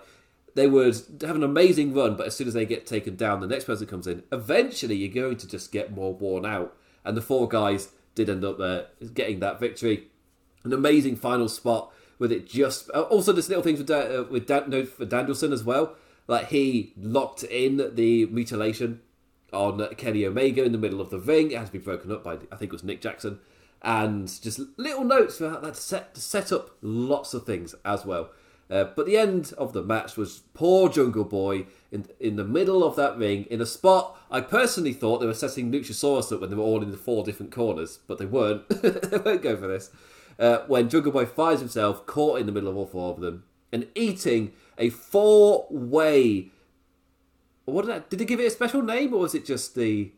they would have an amazing run, but as soon as they get taken down, the next person comes in. Eventually, you're going to just get more worn out. And the four guys did end up uh, getting that victory. An amazing final spot with it just. Also, there's little things with, uh, with Dan, no, for Danielson as well. Like he locked in the mutilation on Kenny Omega in the middle of the ring. It has to be broken up by, I think it was Nick Jackson. And just little notes for that set, to set up lots of things as well. Uh, but the end of the match was poor Jungle Boy in in the middle of that ring in a spot I personally thought they were setting Luchasaurus up when they were all in the four different corners, but they weren't. they won't go for this. Uh, when Jungle Boy finds himself caught in the middle of all four of them and eating a four way. What did I, did they give it a special name or was it just the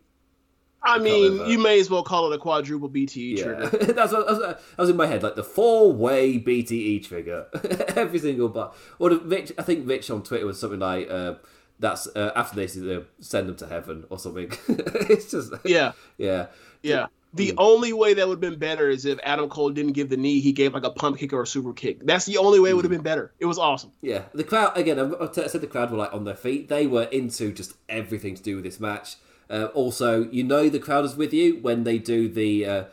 I mean, you may as well call it a quadruple BTE yeah. trigger. That's what, I was in my head, like the four-way BTE trigger, every single bar. Or the, Rich, I think Rich on Twitter was something like, uh, "That's uh, after this, uh, send them to heaven" or something. it's just yeah, yeah, yeah. The mm. only way that would have been better is if Adam Cole didn't give the knee, he gave like a pump kick or a super kick. That's the only way it would have been better. It was awesome. Yeah, the crowd again. I said the crowd were like on their feet. They were into just everything to do with this match. Uh, also, you know the crowd is with you when they do the uh,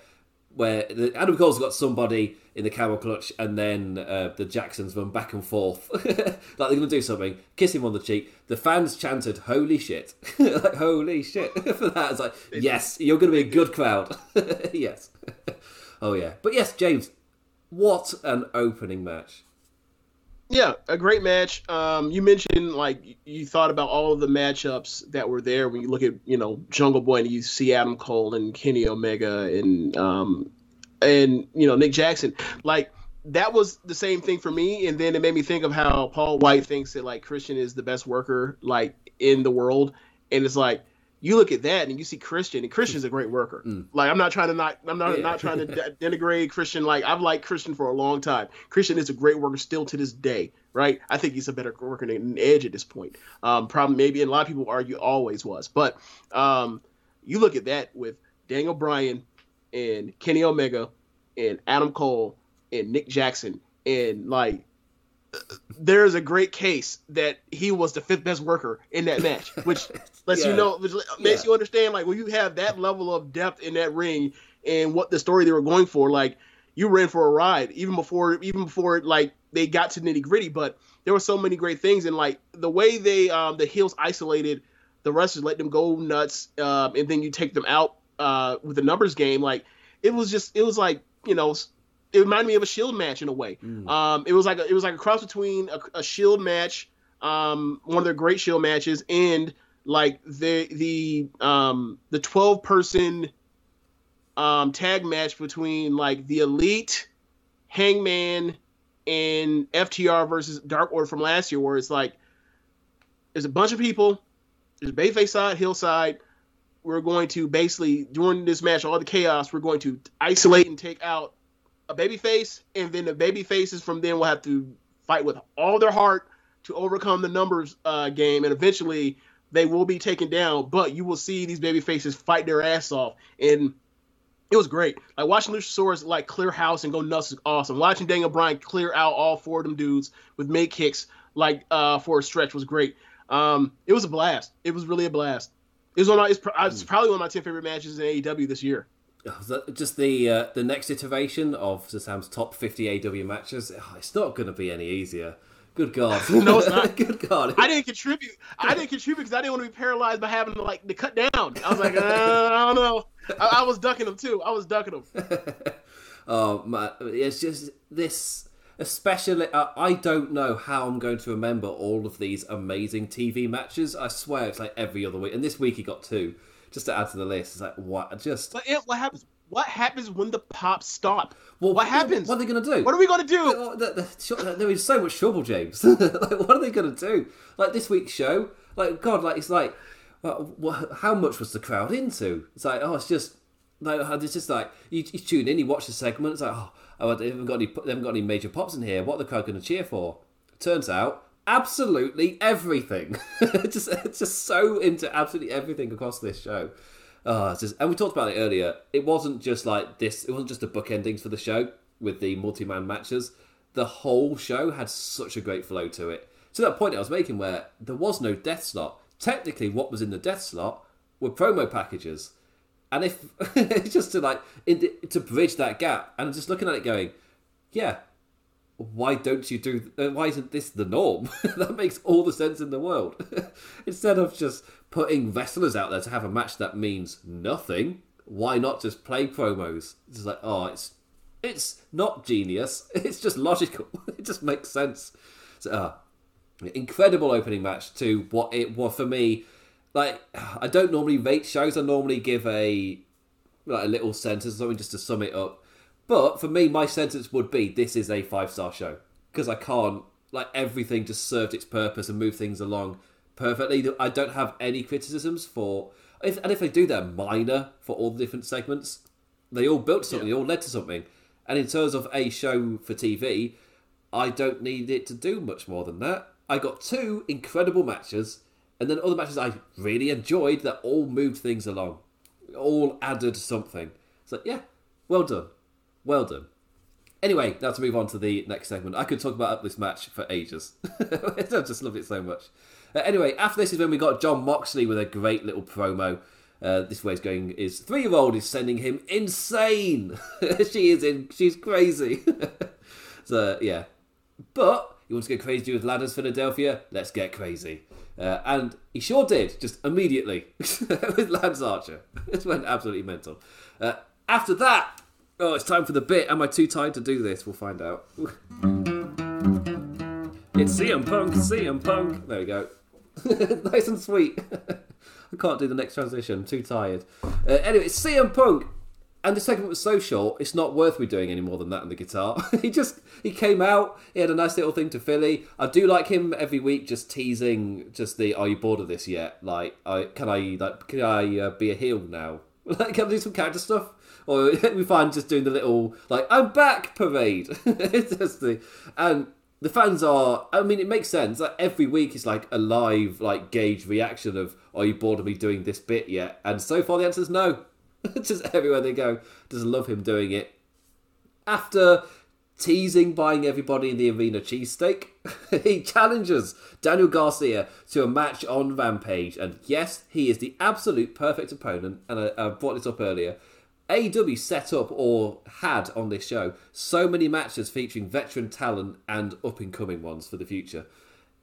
where the, Adam Cole's got somebody in the camel clutch, and then uh, the Jacksons run back and forth like they're going to do something. Kiss him on the cheek. The fans chanted "Holy shit!" like "Holy shit!" for that. It's like, yes, you're going to be a good crowd. yes. oh yeah, but yes, James, what an opening match. Yeah, a great match. Um, you mentioned like you thought about all of the matchups that were there when you look at you know Jungle Boy and you see Adam Cole and Kenny Omega and um, and you know Nick Jackson. Like that was the same thing for me, and then it made me think of how Paul White thinks that like Christian is the best worker like in the world, and it's like you look at that and you see Christian, and Christian's a great worker. Mm. Like I'm not trying to not I'm not yeah. not trying to de- denigrate Christian. Like I've liked Christian for a long time. Christian is a great worker still to this day, right? I think he's a better worker than Edge at this point. Um, probably maybe and a lot of people argue always was, but um, you look at that with Daniel Bryan and Kenny Omega and Adam Cole and Nick Jackson and like there's a great case that he was the fifth best worker in that match, which lets yeah. you know, which makes yeah. you understand, like when you have that level of depth in that ring and what the story they were going for, like you ran for a ride even before, even before like they got to nitty gritty. But there were so many great things, and like the way they, um, the heels isolated the wrestlers let them go nuts, um, and then you take them out uh, with the numbers game. Like it was just it was like you know it reminded me of a Shield match in a way. Mm. Um, it was like a, it was like a cross between a, a Shield match, um, one of their great Shield matches, and like the the um, the twelve person um, tag match between like the Elite, Hangman, and FTR versus Dark Order from last year, where it's like there's a bunch of people, there's Bayface side, Hillside. We're going to basically during this match, all the chaos, we're going to isolate and take out a baby face, and then the baby faces from then will have to fight with all their heart to overcome the numbers uh, game, and eventually they will be taken down. But you will see these baby faces fight their ass off, and it was great. Like watching Luchasaurus like clear house and go nuts is awesome. Watching Daniel Bryan clear out all four of them dudes with mid kicks like uh, for a stretch was great. Um, it was a blast. It was really a blast. It was one of my, it's, it's probably one of my ten favorite matches in AEW this year. Just the uh, the next iteration of Sam's top fifty AW matches. Oh, it's not going to be any easier. Good God. no, it's not. Good God. I didn't contribute. I didn't contribute because I didn't want to be paralyzed by having to like to cut down. I was like, uh, I don't know. I, I, was ducking them too. I was ducking them. oh man, it's just this. Especially, uh, I don't know how I'm going to remember all of these amazing TV matches. I swear it's like every other week, and this week he got two. Just to add to the list, it's like what? Just but it, what happens? What happens when the pops stop? Well, what happens? What are they going to do? What are we going to do? There oh, is so much trouble, James. like, what are they going to do? Like this week's show, like God, like it's like, well, how much was the crowd into? It's like, oh, it's just like uh, it's just like you, you tune in, you watch the segment. It's like, oh, oh they haven't got any, they haven't got any major pops in here. What are the crowd going to cheer for? Turns out, absolutely everything. just, just so into absolutely everything across this show. Oh, just, and we talked about it earlier. It wasn't just like this. It wasn't just the book endings for the show with the multi-man matches. The whole show had such a great flow to it. To that point I was making, where there was no death slot. Technically, what was in the death slot were promo packages, and if just to like in, to bridge that gap, and just looking at it, going, yeah, why don't you do? Uh, why isn't this the norm? that makes all the sense in the world. Instead of just putting wrestlers out there to have a match that means nothing, why not just play promos? It's like, oh, it's it's not genius. It's just logical. it just makes sense. So, uh, incredible opening match to what it was for me. Like, I don't normally rate shows. I normally give a like a little sentence, or something just to sum it up. But for me, my sentence would be: this is a five star show because I can't like everything just served its purpose and moved things along perfectly. I don't have any criticisms for, if, and if they do, they're minor for all the different segments. They all built something, yeah. they all led to something. And in terms of a show for TV, I don't need it to do much more than that. I got two incredible matches, and then other matches I really enjoyed that all moved things along, all added something. So yeah, well done, well done. Anyway, now to move on to the next segment. I could talk about this match for ages. I just love it so much. Uh, anyway, after this is when we got Jon Moxley with a great little promo. Uh, this way is going is three year old is sending him insane. she is in. She's crazy. so yeah, but he wants to get crazy with ladders, Philadelphia. Let's get crazy. Uh, and he sure did, just immediately with Lance Archer. It went absolutely mental. Uh, after that, oh, it's time for the bit. Am I too tired to do this? We'll find out. it's CM Punk, CM Punk. There we go. nice and sweet. I can't do the next transition. I'm too tired. Uh, anyway, it's CM Punk. And the segment was so short, it's not worth me doing any more than that on the guitar. he just he came out, he had a nice little thing to Philly. I do like him every week, just teasing, just the "Are you bored of this yet?" Like, I can I like can I uh, be a heel now? Like, can I do some character stuff? Or we find just doing the little like "I'm back" parade. it's just the and the fans are. I mean, it makes sense. Like every week is like a live, like gauge reaction of, "Are you bored of me doing this bit yet?" And so far, the answer is no. just everywhere they go, just love him doing it. After teasing buying everybody in the arena cheesesteak, he challenges Daniel Garcia to a match on Rampage, and yes, he is the absolute perfect opponent. And I, I brought this up earlier. AEW set up or had on this show so many matches featuring veteran talent and up and coming ones for the future.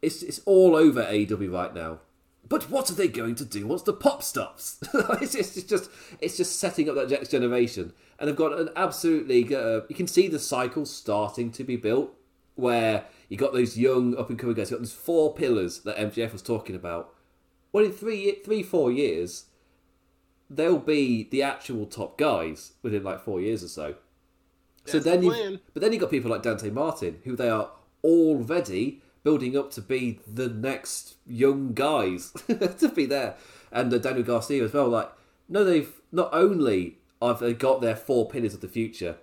It's it's all over AEW right now. But what are they going to do once the pop stops? it's, just, it's just it's just setting up that next generation, and they've got an absolutely. Uh, you can see the cycle starting to be built, where you got those young up and coming guys. You got those four pillars that MJF was talking about. Well, in three, three, four years, they'll be the actual top guys within like four years or so. so That's then the you, but then you got people like Dante Martin, who they are already building up to be the next young guys to be there, and uh, Daniel Garcia as well. Like, no, they've not only have they got their four pillars of the future,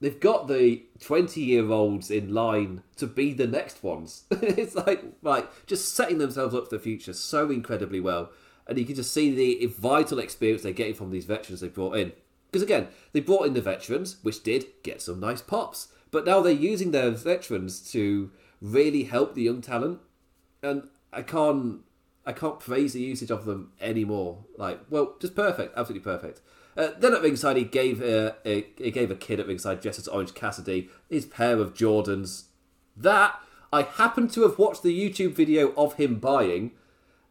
they've got the twenty-year-olds in line to be the next ones. it's like like just setting themselves up for the future so incredibly well, and you can just see the vital experience they're getting from these veterans they brought in. Because again, they brought in the veterans, which did get some nice pops, but now they're using their veterans to really help the young talent, and I can't I can't praise the usage of them anymore. Like, well, just perfect, absolutely perfect. Uh, then at ringside, he gave uh, a, he gave a kid at ringside dressed Orange Cassidy his pair of Jordans. That I happened to have watched the YouTube video of him buying,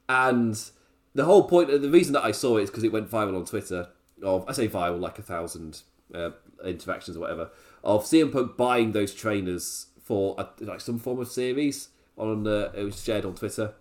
and the whole point, the reason that I saw it is because it went viral on Twitter. Of I say viral, like a thousand uh, interactions or whatever. Of CM Punk buying those trainers for a, like some form of series on uh, it was shared on Twitter.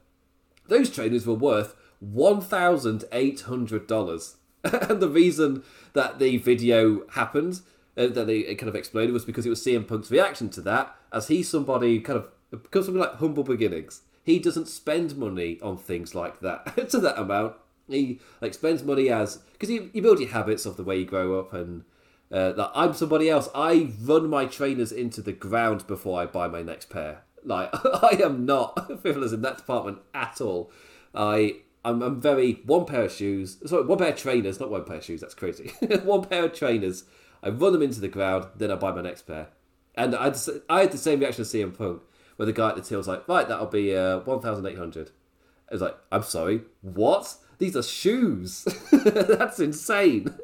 Those trainers were worth one thousand eight hundred dollars, and the reason that the video happened, uh, that they, it kind of exploded, was because it was CM Punk's reaction to that, as he's somebody kind of because something like humble beginnings. He doesn't spend money on things like that to that amount. He like spends money as because you, you build your habits of the way you grow up and uh, that I'm somebody else. I run my trainers into the ground before I buy my next pair. Like I am not frivolous in that department at all. I I'm, I'm very one pair of shoes. Sorry, one pair of trainers, not one pair of shoes. That's crazy. one pair of trainers. I run them into the ground, then I buy my next pair. And I I had the same reaction as CM Punk, where the guy at the till was like, "Right, that'll be uh, one thousand eight hundred. I was like, "I'm sorry, what? These are shoes. That's insane."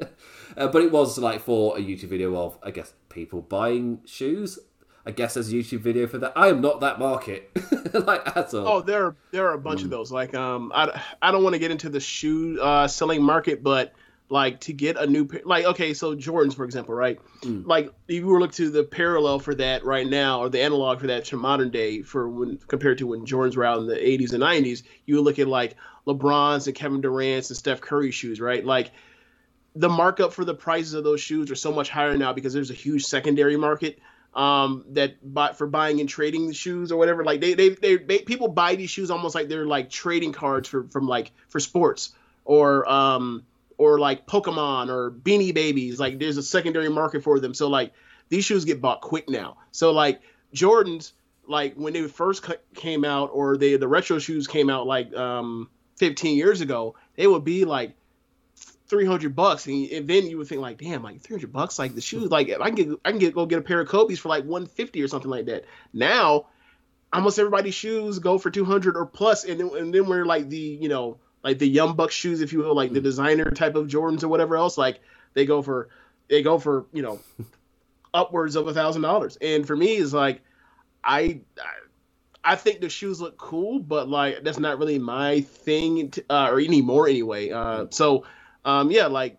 Uh, but it was like for a YouTube video of, I guess, people buying shoes. I guess there's a YouTube video for that. I am not that market, like at all. Oh, there are there are a bunch of those. Like, um, I, I don't want to get into the shoe uh, selling market, but like to get a new pair, like okay, so Jordans for example, right? Like if you were look to the parallel for that right now, or the analog for that to modern day, for when compared to when Jordans were out in the 80s and 90s, you would look at like LeBron's and Kevin Durant's and Steph Curry shoes, right? Like the markup for the prices of those shoes are so much higher now because there's a huge secondary market um that buy for buying and trading the shoes or whatever like they, they they they people buy these shoes almost like they're like trading cards for from like for sports or um or like pokemon or beanie babies like there's a secondary market for them. So like these shoes get bought quick now. So like jordans like when they first came out or they the retro shoes came out like um 15 years ago they would be like 300 bucks. And, then you would think like damn like 300 bucks like the shoes like i can get i can get go get a pair of kobe's for like 150 or something like that. Now almost everybody's shoes go for 200 or plus. And then, and then we're like the you know like the young buck shoes if you will like the designer type of jordans or whatever else like they go for they go for you know upwards of a thousand dollars and for me it's like i I think the shoes look cool, but like that's not really my thing to, uh, or anymore anyway. Uh, so um, yeah, like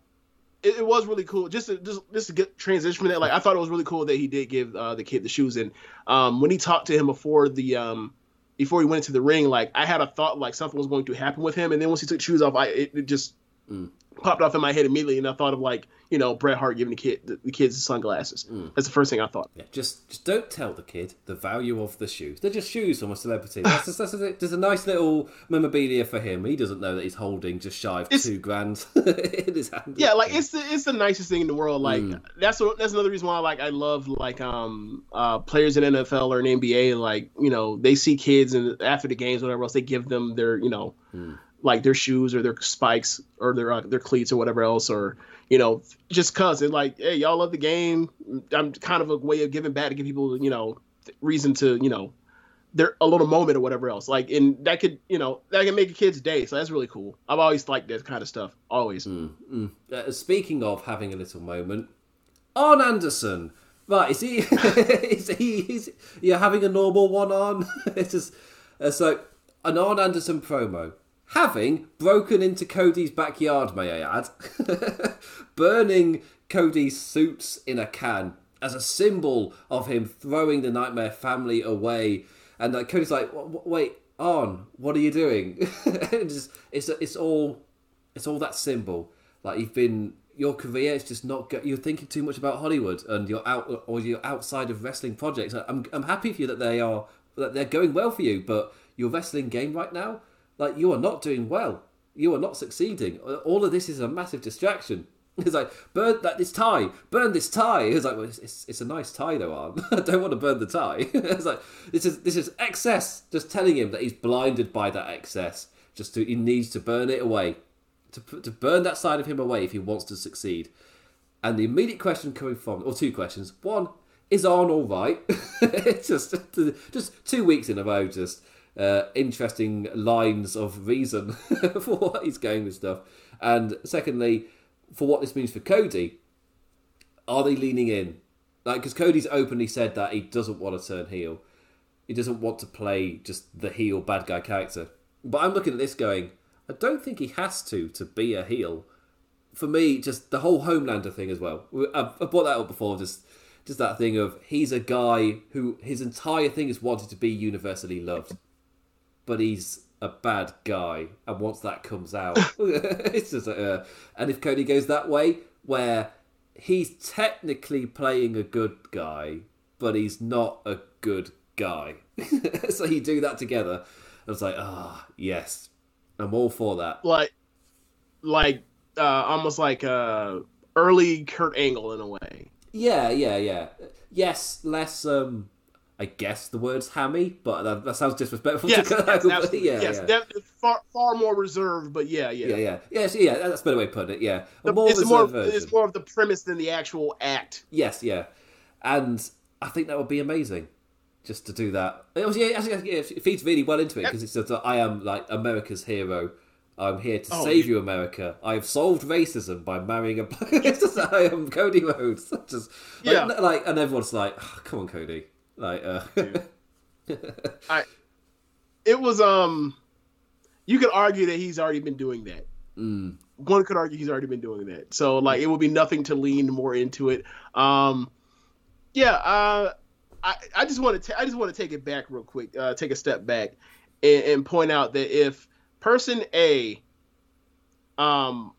it, it was really cool. Just to, just just to get transition from that, like I thought it was really cool that he did give uh, the kid the shoes. And um, when he talked to him before the um, before he went into the ring, like I had a thought like something was going to happen with him. And then once he took shoes off, I it, it just mm. Popped off in my head immediately, and I thought of like you know Bret Hart giving the kid the, the kids sunglasses. That's the first thing I thought. Yeah, just just don't tell the kid the value of the shoes. They're just shoes from a celebrity. That's just, that's just, there's a nice little memorabilia for him. He doesn't know that he's holding just shy of It's- two grand in his hand. Yeah, like it's the it's the nicest thing in the world. Like that's what that's another reason why like I love like um uh players in NFL or in NBA. Like you know they see kids and after the games whatever else they give them their you know like their shoes or their spikes or their uh, their cleats or whatever else or you know just cause they're like hey y'all love the game. I'm kind of a way of giving back to give people you know reason to you know they're a little moment or whatever else. Like, and that could, you know, that can make a kid's day. So that's really cool. I've always liked that kind of stuff. Always. Uh, speaking of having a little moment, Arn Anderson. Right, is he? is he? Is you're having a normal one on? it's just uh, so an Arn Anderson promo having broken into Cody's backyard, may I add, burning Cody's suits in a can as a symbol of him throwing the Nightmare family away. And like, Cody's like, wait, on, what are you doing? it's, just, it's it's all it's all that symbol. Like you've been your career is just not go- you're thinking too much about Hollywood and you're out or you're outside of wrestling projects. I'm I'm happy for you that they are that they're going well for you, but your wrestling game right now, like you are not doing well. You are not succeeding. All of this is a massive distraction. It's like burn that this tie, burn this tie. It's like well, it's, it's, it's a nice tie though, Arn. I don't want to burn the tie. it's like this is this is excess. Just telling him that he's blinded by that excess. Just to he needs to burn it away, to to burn that side of him away if he wants to succeed. And the immediate question coming from, or two questions. One, is Arn all right? it's just just two weeks in a row, just uh, interesting lines of reason for what he's going with stuff. And secondly for what this means for Cody, are they leaning in? Like, because Cody's openly said that he doesn't want to turn heel. He doesn't want to play just the heel bad guy character. But I'm looking at this going, I don't think he has to to be a heel. For me, just the whole Homelander thing as well. I've, I've brought that up before. Just, just that thing of he's a guy who his entire thing is wanted to be universally loved, but he's a bad guy, and once that comes out, it's just like, uh, and if Cody goes that way, where he's technically playing a good guy, but he's not a good guy, so you do that together. I was like, ah, oh, yes, I'm all for that. Like, like uh, almost like uh, early Kurt Angle in a way. Yeah, yeah, yeah. Yes, less um I guess the word's hammy, but that, that sounds disrespectful. Yes, to yes, yeah, yes, yeah. far far more reserved, but yeah, yeah, yeah, yeah, yes, yeah. That's a better way put it. Yeah, the, more it's more version. it's more of the premise than the actual act. Yes, yeah, and I think that would be amazing, just to do that. It was yeah, actually, yeah it feeds really well into it because it's just I am like America's hero. I'm here to oh, save you, America. I have solved racism by marrying a. I am Cody Rhodes. Just like, yeah, like, and everyone's like, oh, "Come on, Cody." Like, uh... I, it was um, you could argue that he's already been doing that. Mm. One could argue he's already been doing that. So like, it would be nothing to lean more into it. Um, yeah. Uh, I I just want to I just want to take it back real quick. Uh, take a step back and, and point out that if person A um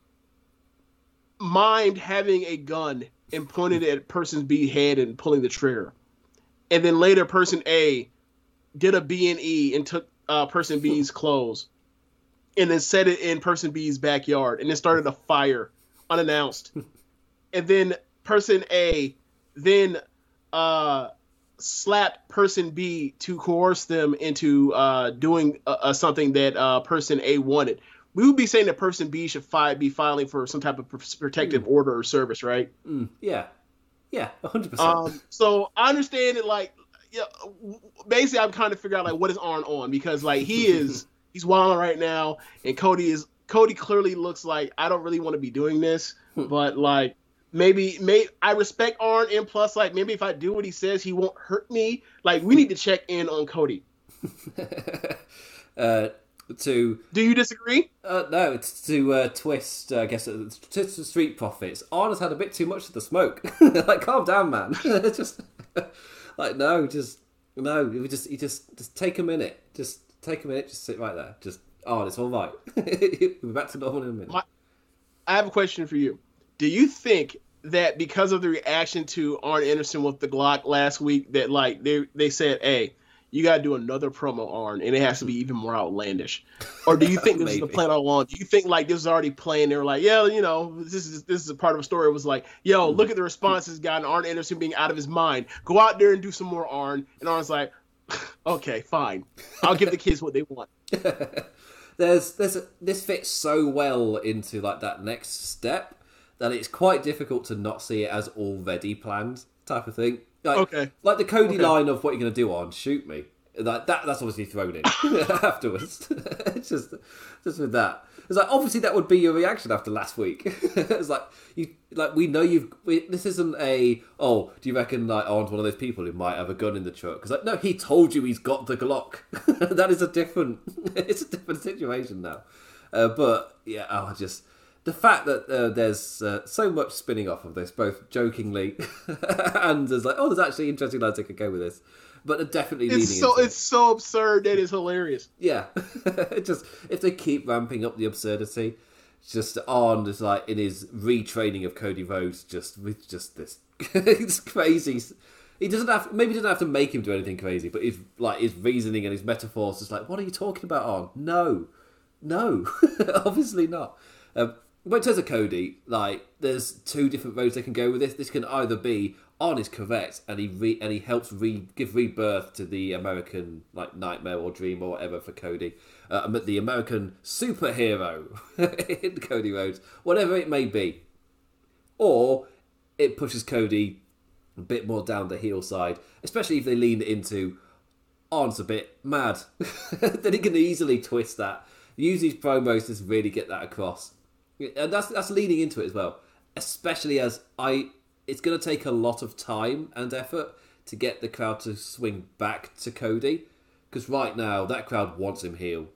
mind having a gun and pointing it at person B head and pulling the trigger and then later person A did a B and E and took uh, person B's clothes, and then set it in person B's backyard, and then started a fire unannounced, and then person A then uh, slapped person B to coerce them into uh, doing uh, uh something that uh, person A wanted. We would be saying that person B should fi- be filing for some type of protective mm. order or service, right? Mm, yeah. Yeah, hundred um, percent. So I understand it. Like, yeah, basically, I'm kind of figure out like what is Arn on because like he is he's wilding right now, and Cody is Cody clearly looks like I don't really want to be doing this, hmm. but like maybe may I respect Arn, and plus like maybe if I do what he says, he won't hurt me. Like we need to check in on Cody. uh, to. Do you disagree? Uh, no, it's to uh, twist. Uh, I guess uh, twist the street profits. Arnold's had a bit too much of the smoke. like, calm down, man. just like no, just no. You just you just just take a minute. Just take a minute. Just sit right there. Just oh, it's all right. We're back to normal in a minute. My, I have a question for you. Do you think that because of the reaction to Arn Anderson with the Glock last week, that like they they said, hey you got to do another promo Arn, and it has to be even more outlandish. Or do you think this is the plan all along? Do you think like this is already playing? They're like, yeah, you know, this is this is a part of a story. It was like, yo, mm. look at the responses gotten Arn Anderson being out of his mind. Go out there and do some more Arn, and Arn's like, okay, fine, I'll give the kids what they want. there's there's a, this fits so well into like that next step that it's quite difficult to not see it as already planned type of thing. Like, okay. Like the Cody okay. line of what you're going to do on shoot me. Like that, that's obviously thrown in afterwards. just, just with that. It's like obviously that would be your reaction after last week. it's like you, like we know you've. We, this isn't a. Oh, do you reckon like Arn's one of those people who might have a gun in the truck? Because like no, he told you he's got the Glock. that is a different. It's a different situation now. Uh, but yeah, oh, just the fact that uh, there's uh, so much spinning off of this, both jokingly and there's like, oh, there's actually interesting lines I could go with this but definitely it's so it's it. so absurd that it's hilarious. Yeah, just if they keep ramping up the absurdity, just on just like in his retraining of Cody Rhodes, just with just this, it's crazy. He doesn't have maybe doesn't have to make him do anything crazy, but his like his reasoning and his metaphors is like, what are you talking about? On no, no, obviously not. Um, in terms of Cody, like there's two different roads they can go with this. This can either be on is correct, and he re- and he helps re- give rebirth to the American like nightmare or dream or whatever for Cody, uh, the American superhero in Cody Rhodes, whatever it may be, or it pushes Cody a bit more down the heel side, especially if they lean into Arn's a bit mad. then he can easily twist that, use his promos to really get that across, and that's that's leaning into it as well. Especially as I it's going to take a lot of time and effort to get the crowd to swing back to Cody. Because right now, that crowd wants him heel.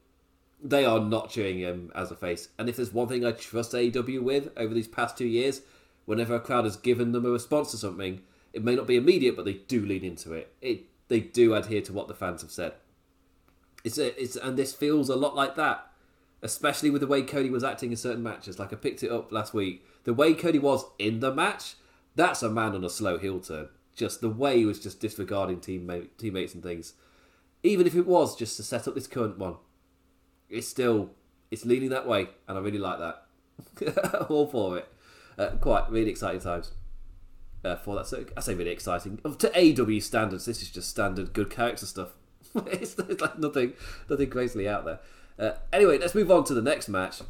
They are not cheering him as a face. And if there's one thing I trust AEW with over these past two years, whenever a crowd has given them a response to something, it may not be immediate, but they do lean into it. It they do adhere to what the fans have said. It's a, it's and this feels a lot like that, especially with the way Cody was acting in certain matches. Like I picked it up last week, the way Cody was in the match that's a man on a slow heel turn. Just the way he was just disregarding teammate, teammates and things. Even if it was just to set up this current one, it's still it's leaning that way, and I really like that. All for it. Uh, quite really exciting times. Uh, for that, so I say really exciting. To AW standards, this is just standard good character stuff. it's, it's, like nothing, nothing crazily out there. Uh, anyway, let's move on to the next match.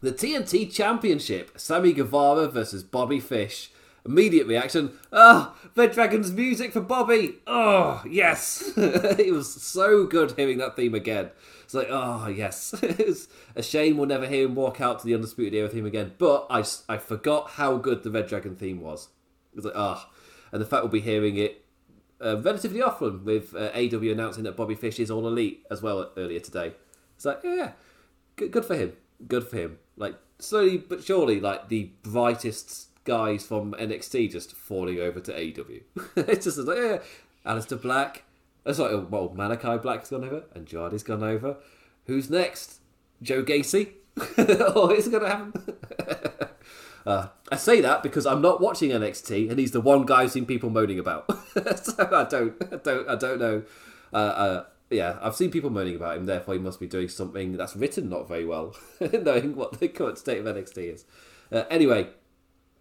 The TNT Championship: Sammy Guevara versus Bobby Fish. Immediate reaction. Ah, oh, Red Dragon's music for Bobby. Oh, yes. it was so good hearing that theme again. It's like, oh, yes. it's a shame we'll never hear him walk out to the Undisputed Era theme again. But I, I forgot how good the Red Dragon theme was. It was like, ah. Oh. And the fact we'll be hearing it uh, relatively often with uh, AW announcing that Bobby Fish is all elite as well earlier today. It's like, yeah, good, good for him. Good for him. Like, slowly but surely, like, the brightest guys from NXT just falling over to AEW. it's just like, yeah, Aleister Black. It's like, well, Malakai Black's gone over, and Andrade's gone over. Who's next? Joe Gacy? or is it going to happen? uh, I say that because I'm not watching NXT, and he's the one guy I've seen people moaning about. so I don't, I don't, I don't know. Uh, uh, yeah, I've seen people moaning about him. Therefore, he must be doing something that's written not very well, knowing what the current state of NXT is. Uh, anyway,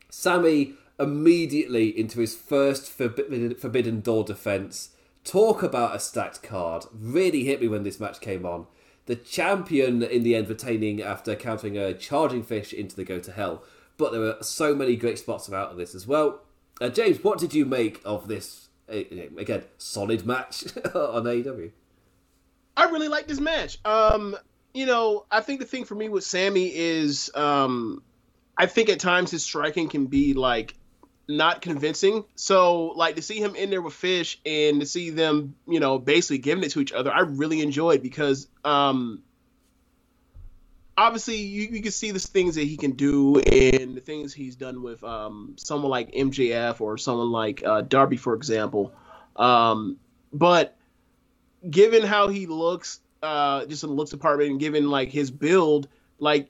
Sammy immediately into his first forbidden, forbidden door defense. Talk about a stacked card. Really hit me when this match came on. The champion in the end retaining after countering a charging fish into the go to hell. But there were so many great spots out of this as well. Uh, James, what did you make of this uh, again solid match on AEW? I really like this match. Um, you know, I think the thing for me with Sammy is um, I think at times his striking can be like not convincing. So like to see him in there with Fish and to see them, you know, basically giving it to each other, I really enjoyed because um obviously you, you can see the things that he can do and the things he's done with um someone like MJF or someone like uh, Darby, for example. Um but given how he looks, uh just in the looks department and given like his build, like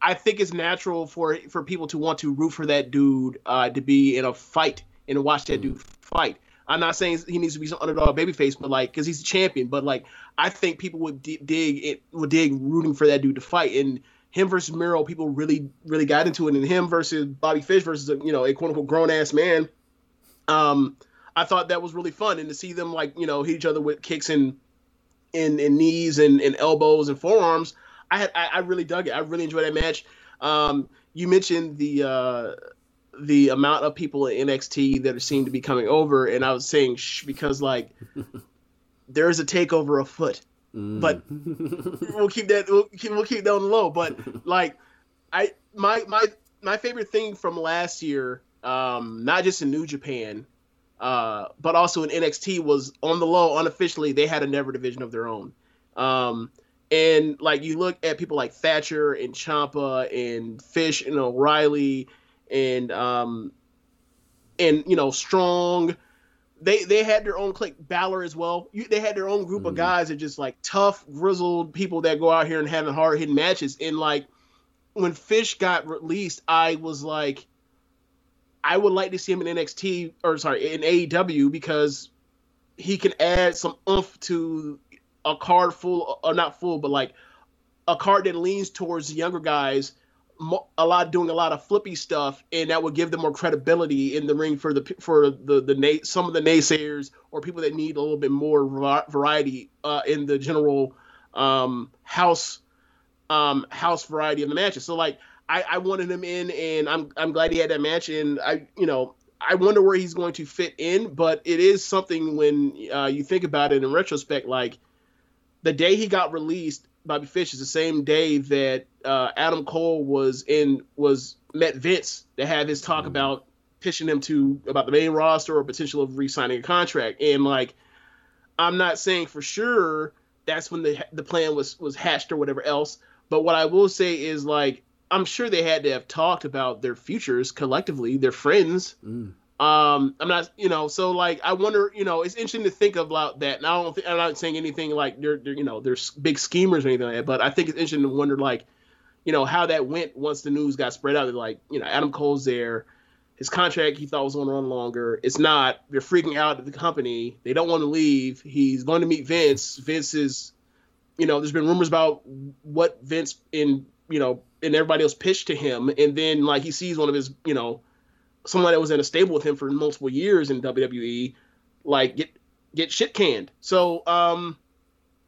I think it's natural for for people to want to root for that dude uh, to be in a fight and watch that dude fight. I'm not saying he needs to be some underdog babyface, but like because he's a champion. But like I think people would d- dig it would dig rooting for that dude to fight. And him versus Miro, people really really got into it. And him versus Bobby Fish versus you know a quote unquote grown ass man. Um, I thought that was really fun, and to see them like you know hit each other with kicks and and, and knees and, and elbows and forearms. I had I, I really dug it. I really enjoyed that match. Um, you mentioned the uh, the amount of people in NXT that seem to be coming over, and I was saying shh because like there's a takeover afoot. Mm. But we'll keep that we'll keep, we'll keep that on the low. But like I my my my favorite thing from last year, um, not just in New Japan, uh, but also in NXT was on the low unofficially they had a NEVER division of their own. Um, and like you look at people like Thatcher and Ciampa and Fish and O'Reilly and um and you know Strong they they had their own clique. Balor as well. You, they had their own group mm. of mm-hmm. guys that just like tough, grizzled people that go out here and having hard hitting matches. And like when Fish got released, I was like, I would like to see him in NXT or sorry in AEW because he can add some oomph to a card full or not full, but like a card that leans towards younger guys a lot doing a lot of flippy stuff, and that would give them more credibility in the ring for the for the the some of the naysayers or people that need a little bit more variety uh, in the general um, house um, house variety of the matches. So like I, I wanted him in, and I'm I'm glad he had that match, and I you know I wonder where he's going to fit in, but it is something when uh, you think about it in retrospect, like the day he got released, Bobby Fish is the same day that uh, Adam Cole was in was met Vince to have his talk mm-hmm. about pitching him to about the main roster or potential of re-signing a contract. And like, I'm not saying for sure that's when the the plan was was hatched or whatever else. But what I will say is like, I'm sure they had to have talked about their futures collectively, their friends. Mm. Um, I'm not, you know, so like I wonder, you know, it's interesting to think about that. And I don't, think, I'm not saying anything like they're, they're, you know, they're big schemers or anything like that, but I think it's interesting to wonder like, you know, how that went once the news got spread out. Like, you know, Adam Cole's there, his contract he thought was going to run longer. It's not. They're freaking out at the company. They don't want to leave. He's going to meet Vince. Vince is, you know, there's been rumors about what Vince in, you know, and everybody else pitched to him, and then like he sees one of his, you know someone that was in a stable with him for multiple years in WWE, like get get shit canned. So um,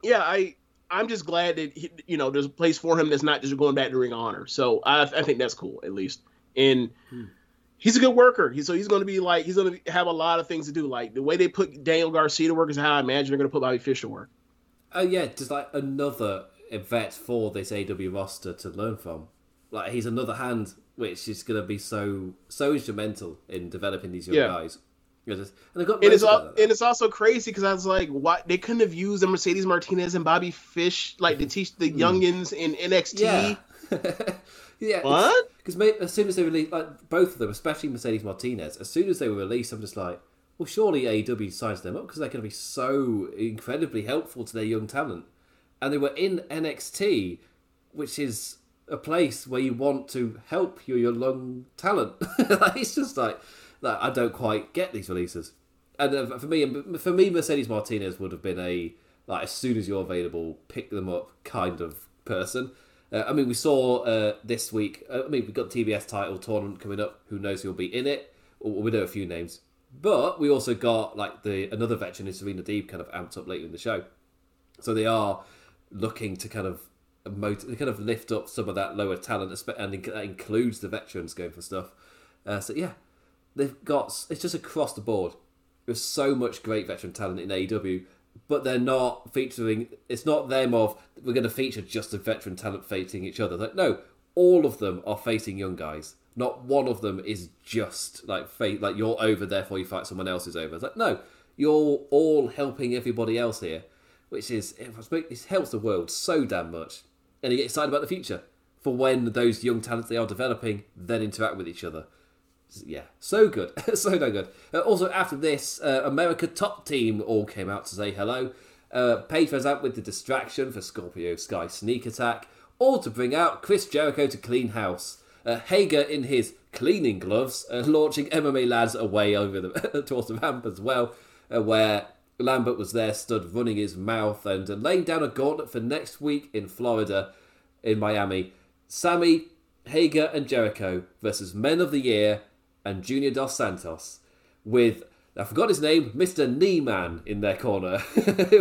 yeah, I I'm just glad that he, you know there's a place for him that's not just going back to Ring of Honor. So I I think that's cool at least. And hmm. he's a good worker. He, so he's going to be like he's going to have a lot of things to do. Like the way they put Daniel Garcia to work is how I imagine they're going to put Bobby Fish to work. Oh yeah, just like another vet for this AW roster to learn from. Like he's another hand which is going to be so so instrumental in developing these young yeah. guys. And, and it's all, and it's also crazy because I was like, why they couldn't have used the Mercedes Martinez and Bobby Fish like to teach the hmm. youngins in NXT. Yeah. yeah what? Because as soon as they released, like both of them, especially Mercedes Martinez, as soon as they were released, I'm just like, well, surely AEW signs them up because they're going to be so incredibly helpful to their young talent, and they were in NXT, which is a place where you want to help your, your young talent. it's just like, like I don't quite get these releases. And uh, for me, for me, Mercedes Martinez would have been a like as soon as you're available, pick them up kind of person. Uh, I mean, we saw uh, this week. Uh, I mean, we've got TBS title tournament coming up. Who knows who'll be in it? We know a few names, but we also got like the another veteran, is Serena Deeb, kind of amped up later in the show. So they are looking to kind of kind of lift up some of that lower talent, and that includes the veterans going for stuff. Uh, so yeah, they've got it's just across the board. There's so much great veteran talent in AEW, but they're not featuring. It's not them of we're going to feature just the veteran talent facing each other. Like no, all of them are facing young guys. Not one of them is just like fate. Like you're over, therefore you fight someone else is over. It's like no, you're all helping everybody else here, which is it helps the world so damn much and you get excited about the future for when those young talents they are developing then interact with each other. Yeah, so good, so damn good. Uh, also, after this, uh, America Top Team all came out to say hello. Uh, Page was out with the distraction for Scorpio Sky Sneak Attack, all to bring out Chris Jericho to clean house. Uh, Hager in his cleaning gloves, uh, launching MMA lads away over the towards the ramp as well, uh, where Lambert was there, stood running his mouth and uh, laying down a gauntlet for next week in Florida, in Miami. Sammy, Hager, and Jericho versus Men of the Year and Junior Dos Santos, with I forgot his name, Mister Knee Man, in their corner.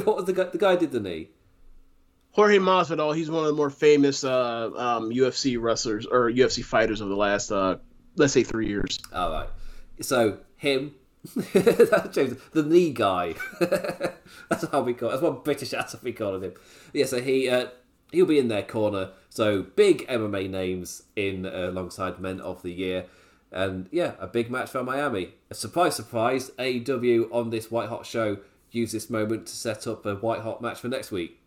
what was the guy? The guy did the knee. Jorge Masvidal. He's one of the more famous uh, um, UFC wrestlers or UFC fighters of the last, uh, let's say, three years. All right. So him That's James, the knee guy. that's how we call. That's what British accent we call him. Yeah, so he uh, he'll be in their corner. So big MMA names in uh, alongside Men of the Year, and yeah, a big match for Miami. A surprise, surprise. AEW on this white hot show use this moment to set up a white hot match for next week.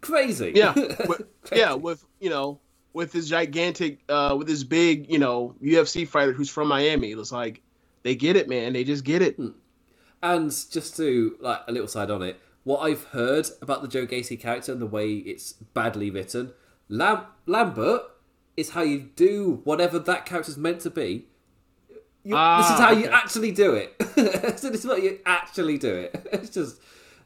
Crazy. Yeah, with, yeah, with you know, with this gigantic, uh, with this big, you know, UFC fighter who's from Miami. It was like they get it, man. They just get it. And just to like a little side on it, what I've heard about the Joe Gacy character and the way it's badly written, Lam- Lambert is how you do whatever that character's meant to be. You, Ah, this is how you actually do it. so this is what you actually do it. It's just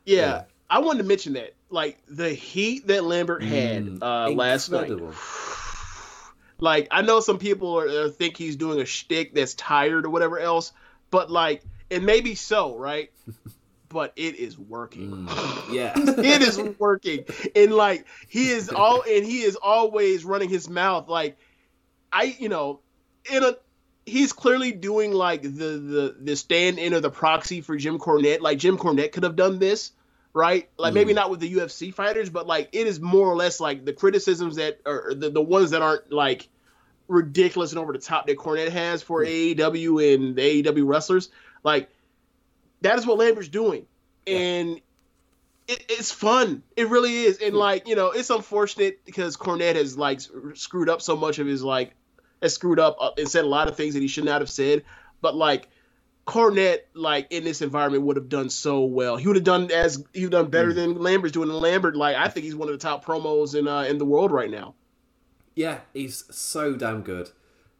Yeah, Yeah. I wanted to mention that, like the heat that Lambert had uh, last night. Like I know some people are, uh, think he's doing a shtick that's tired or whatever else, but like, and maybe so, right? but it is working. Yeah. it is working and like he is all and he is always running his mouth like i you know in a he's clearly doing like the the the stand in or the proxy for jim cornette like jim cornette could have done this right? Like maybe not with the ufc fighters but like it is more or less like the criticisms that are the, the ones that aren't like ridiculous and over the top that cornette has for aew and the aew wrestlers. Like that is what lambert's doing. And it, it's fun. It really is, and like you know, it's unfortunate because Cornette has like screwed up so much of his like has screwed up uh, and said a lot of things that he should not have said. But like Cornette, like in this environment, would have done so well. He would have done as he would have done better than Lambert's doing. And Lambert, like I think he's one of the top promos in uh, in the world right now. Yeah, he's so damn good.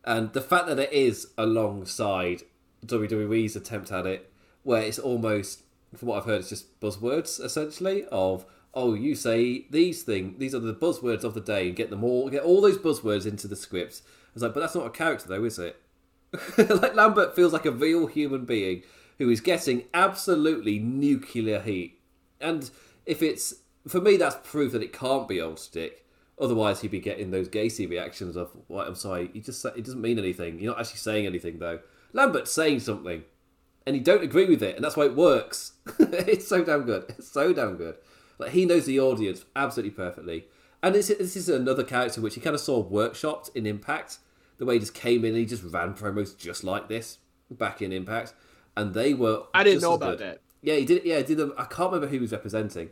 And the fact that it is alongside WWE's attempt at it, where it's almost, from what I've heard, it's just buzzwords essentially of, oh, you say these things, these are the buzzwords of the day, and get them all, get all those buzzwords into the scripts. I was like, but that's not a character though, is it? like Lambert feels like a real human being who is getting absolutely nuclear heat. And if it's for me, that's proof that it can't be old stick. Otherwise, he'd be getting those Gacy reactions of, "What? I'm sorry, he just it doesn't mean anything. You're not actually saying anything though." Lambert's saying something, and you don't agree with it, and that's why it works. it's so damn good. It's so damn good. Like he knows the audience absolutely perfectly, and this is another character which he kind of saw workshopped in Impact. The way he just came in and he just ran promos just like this back in Impact, and they were. I didn't know about good. that. Yeah, he did. Yeah, he did. I can't remember who he was representing,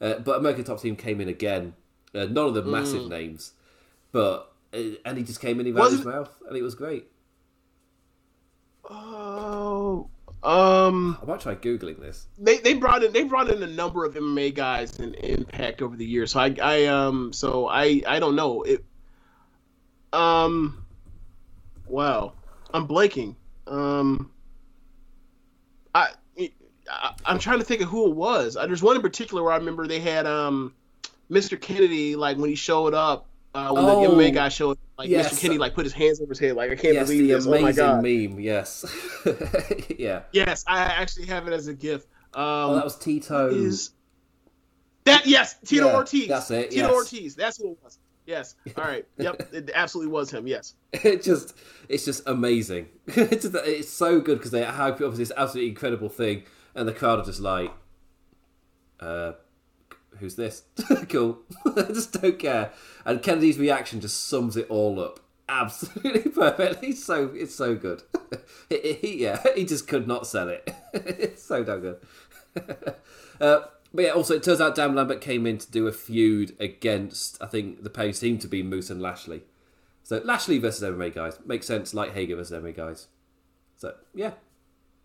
uh, but American Top Team came in again. Uh, none of the massive Mm. names, but uh, and he just came in, he ran his mouth, and it was great. Oh, um, I might try googling this. they they brought in they brought in a number of MMA guys in Impact over the years. So I I um so I I don't know it. Um, wow, I'm blanking. Um, I, I I'm trying to think of who it was. Uh, There's one in particular where I remember they had um Mr. Kennedy like when he showed up. Uh, when Oh, the MMA guy showed, like yes. Mr. Kennedy, like put his hands over his head, like I can't yes, believe the this. Oh my god! meme. Yes, yeah. Yes, I actually have it as a gift. Um, Oh, that was Tito. is that yes, Tito Yeah, Ortiz. that's it, Tito yes. Ortiz. That's who it was. Yes. All right. Yep. it absolutely was him. Yes. it just it's just amazing. it's, just, it's so good because they have obviously this absolutely incredible thing, and the crowd are just like, uh, "Who's this?" cool. I just don't care. And Kennedy's reaction just sums it all up absolutely perfectly. So it's so good. he, he- yeah, he just could not sell it. it's so damn good. Uh, but yeah, also it turns out Dan Lambert came in to do a feud against I think the pair seemed to be Moose and Lashley. So Lashley versus MMA guys makes sense. Like Hager versus MMA guys. So yeah,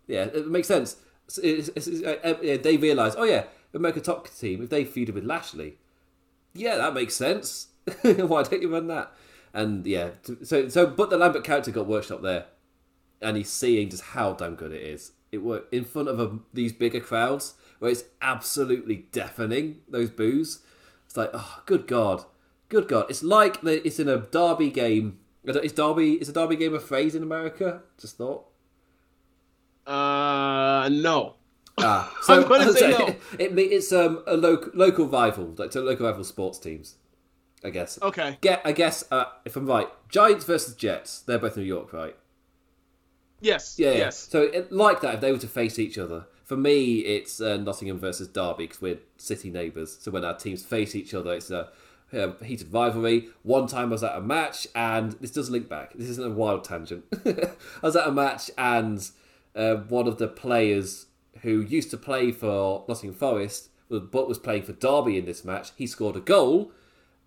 yeah, it makes sense. It's- it's- it's- uh, uh, they realise, oh yeah, American Top Team if they feuded with Lashley, yeah, that makes sense. Why don't you run that? And yeah, so so but the Lambert character got workshop there, and he's seeing just how damn good it is. It worked in front of a, these bigger crowds where it's absolutely deafening. Those boos. It's like, oh, good god, good god. It's like the, it's in a derby game. Is derby is a derby game a phrase in America? Just thought. Uh, no. Ah, I'm gonna say no. It, me- it's um a local local rival, like to local rival sports teams. I guess. Okay. Get I guess uh, if I'm right, Giants versus Jets. They're both New York, right? Yes. Yeah, yeah. Yes. So it, like that, if they were to face each other, for me, it's uh, Nottingham versus Derby because we're city neighbours. So when our teams face each other, it's a, heated rivalry. One time I was at a match, and this does link back. This isn't a wild tangent. I was at a match, and uh, one of the players who used to play for Nottingham Forest, but was playing for Derby in this match, he scored a goal,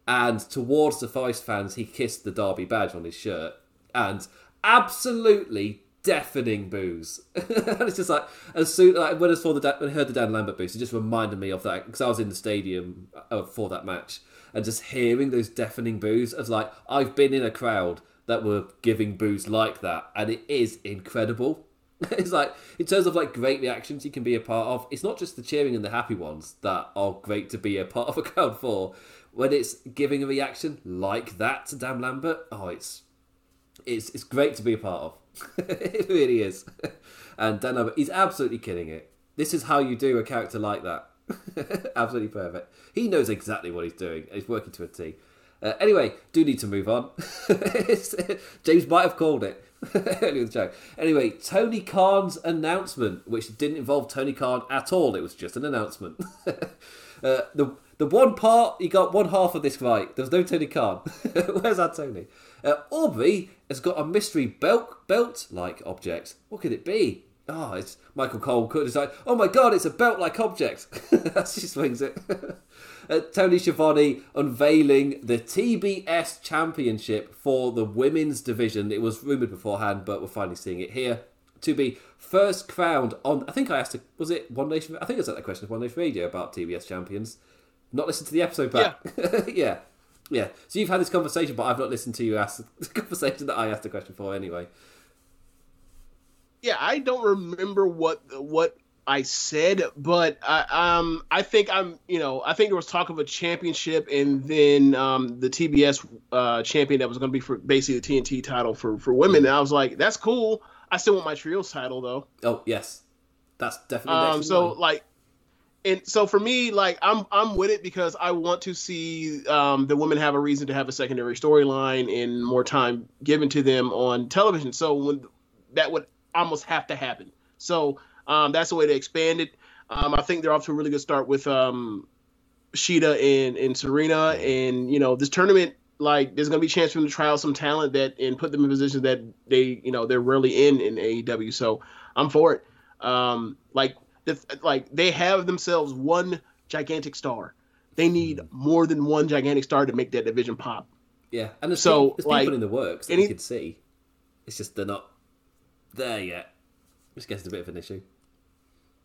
and towards the Forest fans, he kissed the Derby badge on his shirt, and absolutely deafening boos. and it's just like as soon like when I saw the when I heard the Dan Lambert boost, it just reminded me of that because I was in the stadium uh, for that match and just hearing those deafening boos. Was like, I've been in a crowd that were giving boos like that, and it is incredible. it's like in terms of like great reactions you can be a part of. It's not just the cheering and the happy ones that are great to be a part of a crowd for. When it's giving a reaction like that to Dan Lambert, oh, it's it's it's great to be a part of. it really is. And Dan Lambert, he's absolutely killing it. This is how you do a character like that. absolutely perfect. He knows exactly what he's doing. He's working to a T. Uh, anyway, do need to move on. James might have called it earlier the show. Anyway, Tony Khan's announcement, which didn't involve Tony Khan at all. It was just an announcement. uh, the the one part he got one half of this right. There was no Tony Khan. Where's our Tony? Uh, Aubrey has got a mystery belt belt like object. What could it be? Ah, oh, it's Michael Cole could decide. Oh my God, it's a belt like object. She swings it. uh, Tony Schiavone unveiling the TBS Championship for the women's division. It was rumored beforehand, but we're finally seeing it here. To be first crowned on, I think I asked, was it One Nation? I think I said that question of One Nation Radio about TBS champions. Not listened to the episode back. Yeah. yeah. Yeah. So you've had this conversation, but I've not listened to you ask the conversation that I asked the question for anyway. Yeah, I don't remember what what I said, but I um I think I'm you know I think there was talk of a championship and then um the TBS uh, champion that was going to be for basically the TNT title for for women. And I was like, that's cool. I still want my trios title though. Oh yes, that's definitely. Um, so like and so for me, like I'm I'm with it because I want to see um, the women have a reason to have a secondary storyline and more time given to them on television. So when that would almost have to happen. So um, that's the way to expand it. Um, I think they're off to a really good start with um, Shida and and Serena, and you know this tournament. Like, there's gonna be a chance for them to try out some talent that and put them in positions that they, you know, they're really in in AEW. So I'm for it. Um, like like they have themselves one gigantic star. They need more than one gigantic star to make that division pop. Yeah, and there's so people, there's like, people in the works that any, you can see. It's just they're not there yet. Which gets a bit of an issue.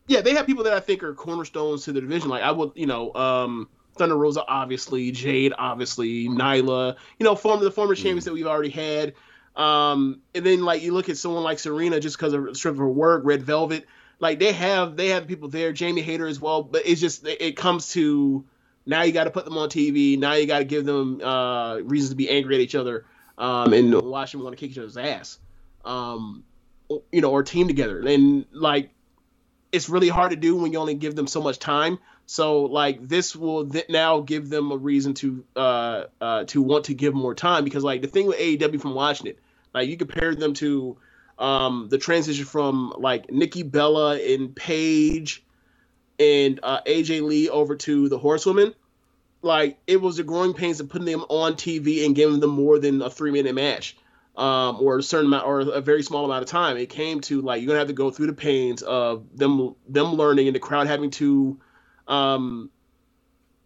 Yeah, they have people that I think are cornerstones to the division. Like I would, you know, um, Thunder Rosa, obviously, Jade, obviously, Nyla, you know, former the former mm. champions that we've already had. Um, and then like you look at someone like Serena just because of of her work, Red Velvet like they have they have people there, Jamie Hayter as well. But it's just it comes to now you got to put them on TV. Now you got to give them uh, reasons to be angry at each other um, and watch them want to kick each other's ass. Um, you know, or team together. And like it's really hard to do when you only give them so much time. So like this will th- now give them a reason to uh, uh, to want to give more time because like the thing with AEW from watching it, like you compare them to um, the transition from like Nikki Bella and Paige and uh, AJ Lee over to the Horsewomen, like it was the growing pains of putting them on TV and giving them more than a three minute match. Um, or a certain amount or a very small amount of time. It came to like you're gonna have to go through the pains of them them learning and the crowd having to um,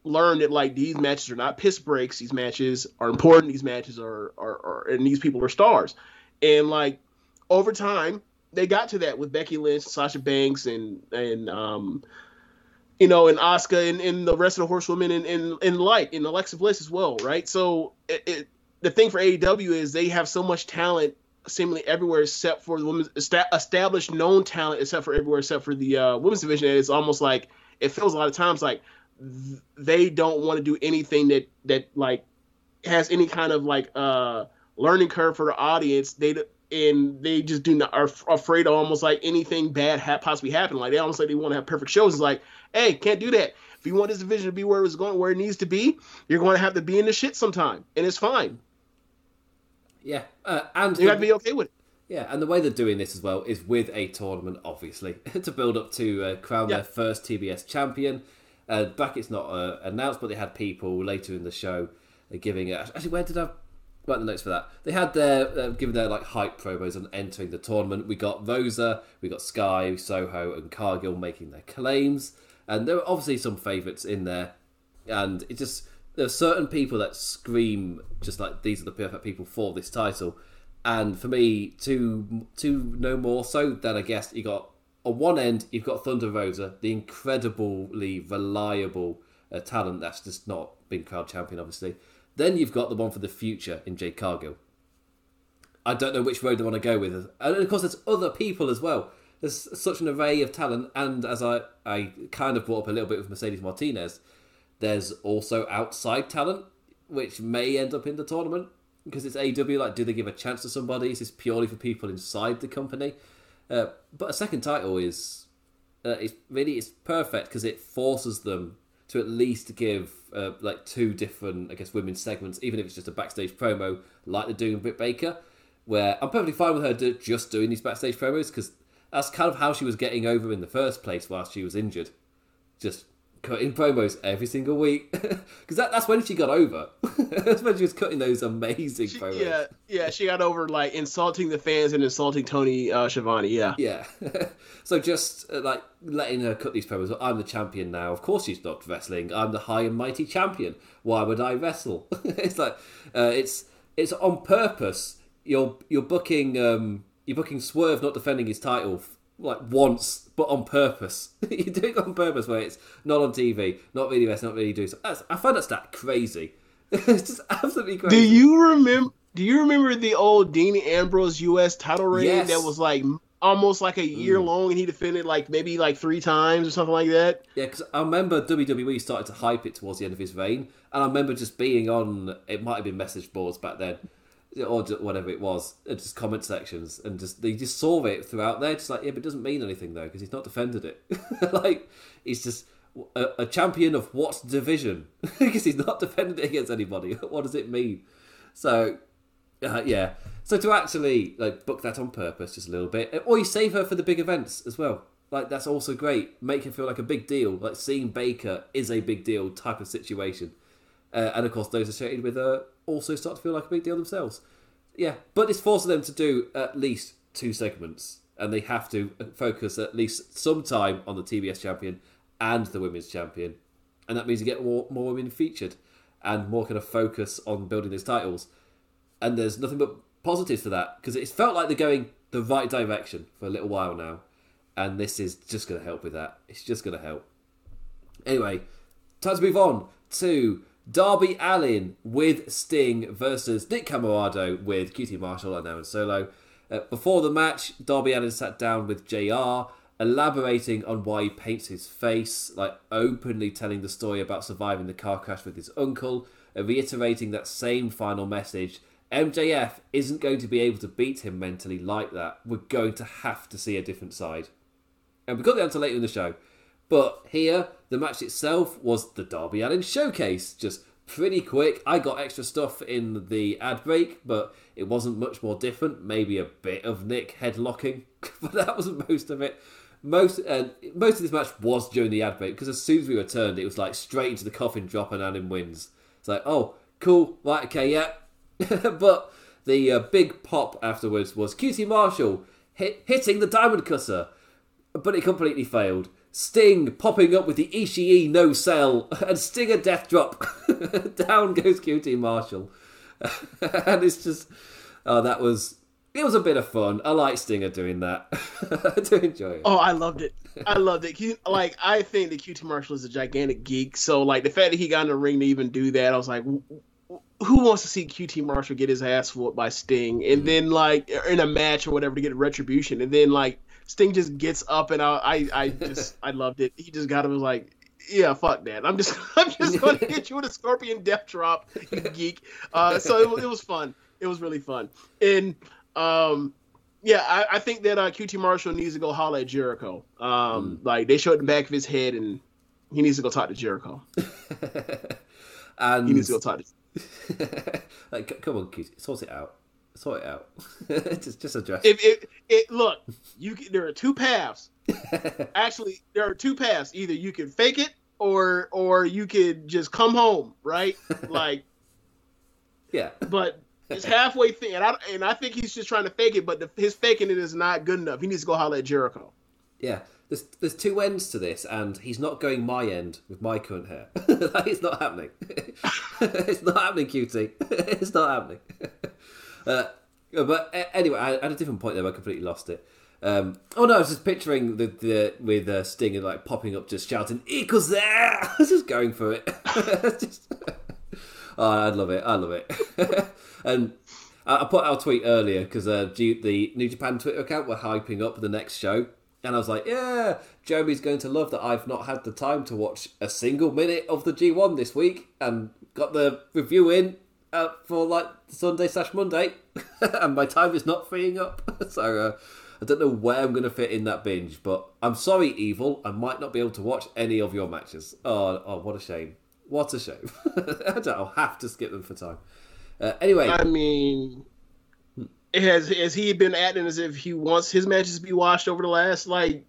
learn that like these matches are not piss breaks. These matches are important. These matches are are, are and these people are stars. And like over time, they got to that with Becky Lynch, Sasha Banks, and and um, you know, and Asuka and, and the rest of the horsewomen and and, and Light and Alexa Bliss as well, right? So it, it, the thing for AEW is they have so much talent seemingly everywhere except for the women's established known talent except for everywhere except for the uh, women's division. And it's almost like it feels a lot of times like th- they don't want to do anything that that like has any kind of like uh learning curve for the audience. They and they just do not are afraid of almost like anything bad ha- possibly happen. Like they almost like they want to have perfect shows. It's like, hey, can't do that. If you want this division to be where it's going, where it needs to be, you're going to have to be in the shit sometime, and it's fine. Yeah, uh, and you got to be okay with it. Yeah, and the way they're doing this as well is with a tournament, obviously, to build up to uh, crown Yeah. their first TBS champion. Uh, bracket's not uh, announced, but they had people later in the show giving it. Actually, where did I write the notes for that? They had their uh, giving their like hype promos on entering the tournament. We got Rosa, we got Sky, Soho, and Cargill making their claims, and there were obviously some favourites in there and it just there are certain people that scream just like these are the perfect people for this title and for me two two no more so than i guess you got on one end you've got thunder rosa the incredibly reliable uh, talent that's just not been crowd champion obviously then you've got the one for the future in jade cargill I don't know which road they want to go with. And of course, there's other people as well. There's such an array of talent, and as I, I kind of brought up a little bit with Mercedes Martinez, there's also outside talent, which may end up in the tournament because it's AEW. Like, do they give a chance to somebody? Is this purely for people inside the company? Uh, but a second title is, uh, it's really it's perfect because it forces them to at least give uh, like two different, I guess, women's segments, even if it's just a backstage promo, like they're doing Britt Baker. Where I'm perfectly fine with her do, just doing these backstage promos because that's kind of how she was getting over in the first place whilst she was injured. Just cutting promos every single week because that, that's when she got over. that's when she was cutting those amazing She- promos. yeah, yeah, she got over like insulting the fans and insulting Tony uh, Schiavone. Yeah, Yeah. so just uh, like letting her cut these promos. I'm the champion now. Of course she's not wrestling. I'm the high and mighty champion. Why would I wrestle? it's like uh, it's it's on purpose. You're you're booking um you're booking Swerve not defending his title like once, but on purpose. you do it on purpose where it's not on TV, not really wrestling, not really doing. So that's, I find that stat crazy. it's just absolutely crazy. Do you remember? Do you remember the old Dean Ambrose U.S. title reign Yes. that was like almost like a year mm. long, and he defended like maybe like three times or something like that? Yeah, because I remember WWE started to hype it towards the end of his reign, and I remember just being on. It might have been message boards back then, or whatever it was, uh, just comment sections, and just they just saw it throughout there. Just like, yeah, but it doesn't mean anything though because he's not defended it. like he's just a, a champion of what division? because he's not defended it against anybody. what does it mean? So uh, yeah. So to actually like book that on purpose just a little bit, or you save her for the big events as well. Like that's also great. Make her feel like a big deal. Like seeing Baker is a big deal type of situation. Uh, and of course, those associated with her also start to feel like a big deal themselves. Yeah, but it's forcing them to do at least two segments, and they have to focus at least some time on the TBS champion and the women's champion, and that means you get more, more women featured and more kind of focus on building those titles and there's nothing but positives for that because it's felt like they're going the right direction for a little while now, and this is just going to help with that. It's just going to help. Anyway, time to move on to Darby Allin with Sting versus Nick Comoroto with QT Marshall and Aaron Solo. Uh, before the match, Darby Allin sat down with JR, elaborating on why he paints his face, like openly telling the story about surviving the car crash with his uncle, uh, reiterating that same final message. MJF isn't going to be able to beat him mentally like that. We're going to have to see a different side. And we got the answer later in the show. But here, the match itself was the Darby Allin showcase. Just pretty quick. I got extra stuff in the ad break, but it wasn't much more different. Maybe a bit of Nick headlocking, but that wasn't most of it. Most uh, most of this match was during the ad break because as soon as we returned, it was like straight into the coffin drop and Allin wins. It's like, oh, cool, right, okay, yeah. but the uh, big pop afterwards was QT Marshall hit, hitting the Diamond Cutter but it completely failed. Sting popping up with the Ishii no sell and Stinger death drop. Down goes QT Marshall, and it's just oh that was it was a bit of fun. I like Stinger doing that. I do enjoy it. Oh, I loved it. I loved it. He, like, I think that QT Marshall is a gigantic geek. So, like, the fact that he got in the ring to even do that, I was like, who wants to see QT Marshall get his ass whooped by Sting, and mm. then like in a match or whatever to get retribution, and then like Sting just gets up, and I, I, I just, I loved it. He just got him was like. Yeah, fuck that. I'm just, I'm just going to hit you with a scorpion death drop, you geek. Uh, so it, it was fun. It was really fun. And um, yeah, I, I think that uh, QT Marshall needs to go holler at Jericho. Um, Like they showed the back of his head, and he needs to go talk to Jericho. and He needs to go talk to. like, come on, QT, sort it out. Sort it out. just just address. If it, it look, you can, there are two paths. Actually, there are two paths. Either you can fake it, or or you could just come home, right? Like, yeah. But it's halfway thing, and I and I think he's just trying to fake it, but the, his faking it is not good enough. He needs to go holler at Jericho. Yeah, there's there's two ends to this, and he's not going my end with my current hair. it's not happening. it's not happening, cutie. it's not happening. Uh, but anyway, I had a different point there. I completely lost it. Um, oh no, I was just picturing the, the with uh, Sting and like popping up, just shouting "Equals there!" I was just going for it. just... oh, I love it. I love it. and I put out a tweet earlier because uh, the New Japan Twitter account were hyping up the next show, and I was like, "Yeah, Jeremy's going to love that I've not had the time to watch a single minute of the G1 this week, and got the review in uh, for like Sunday slash Monday, and my time is not freeing up. so uh, I don't know where I'm going to fit in that binge, but I'm sorry, Evil. I might not be able to watch any of your matches. Oh, oh what a shame. What a shame. I'll have to skip them for time. Uh, anyway. I mean, has, has he been acting as if he wants his matches to be watched over the last, like,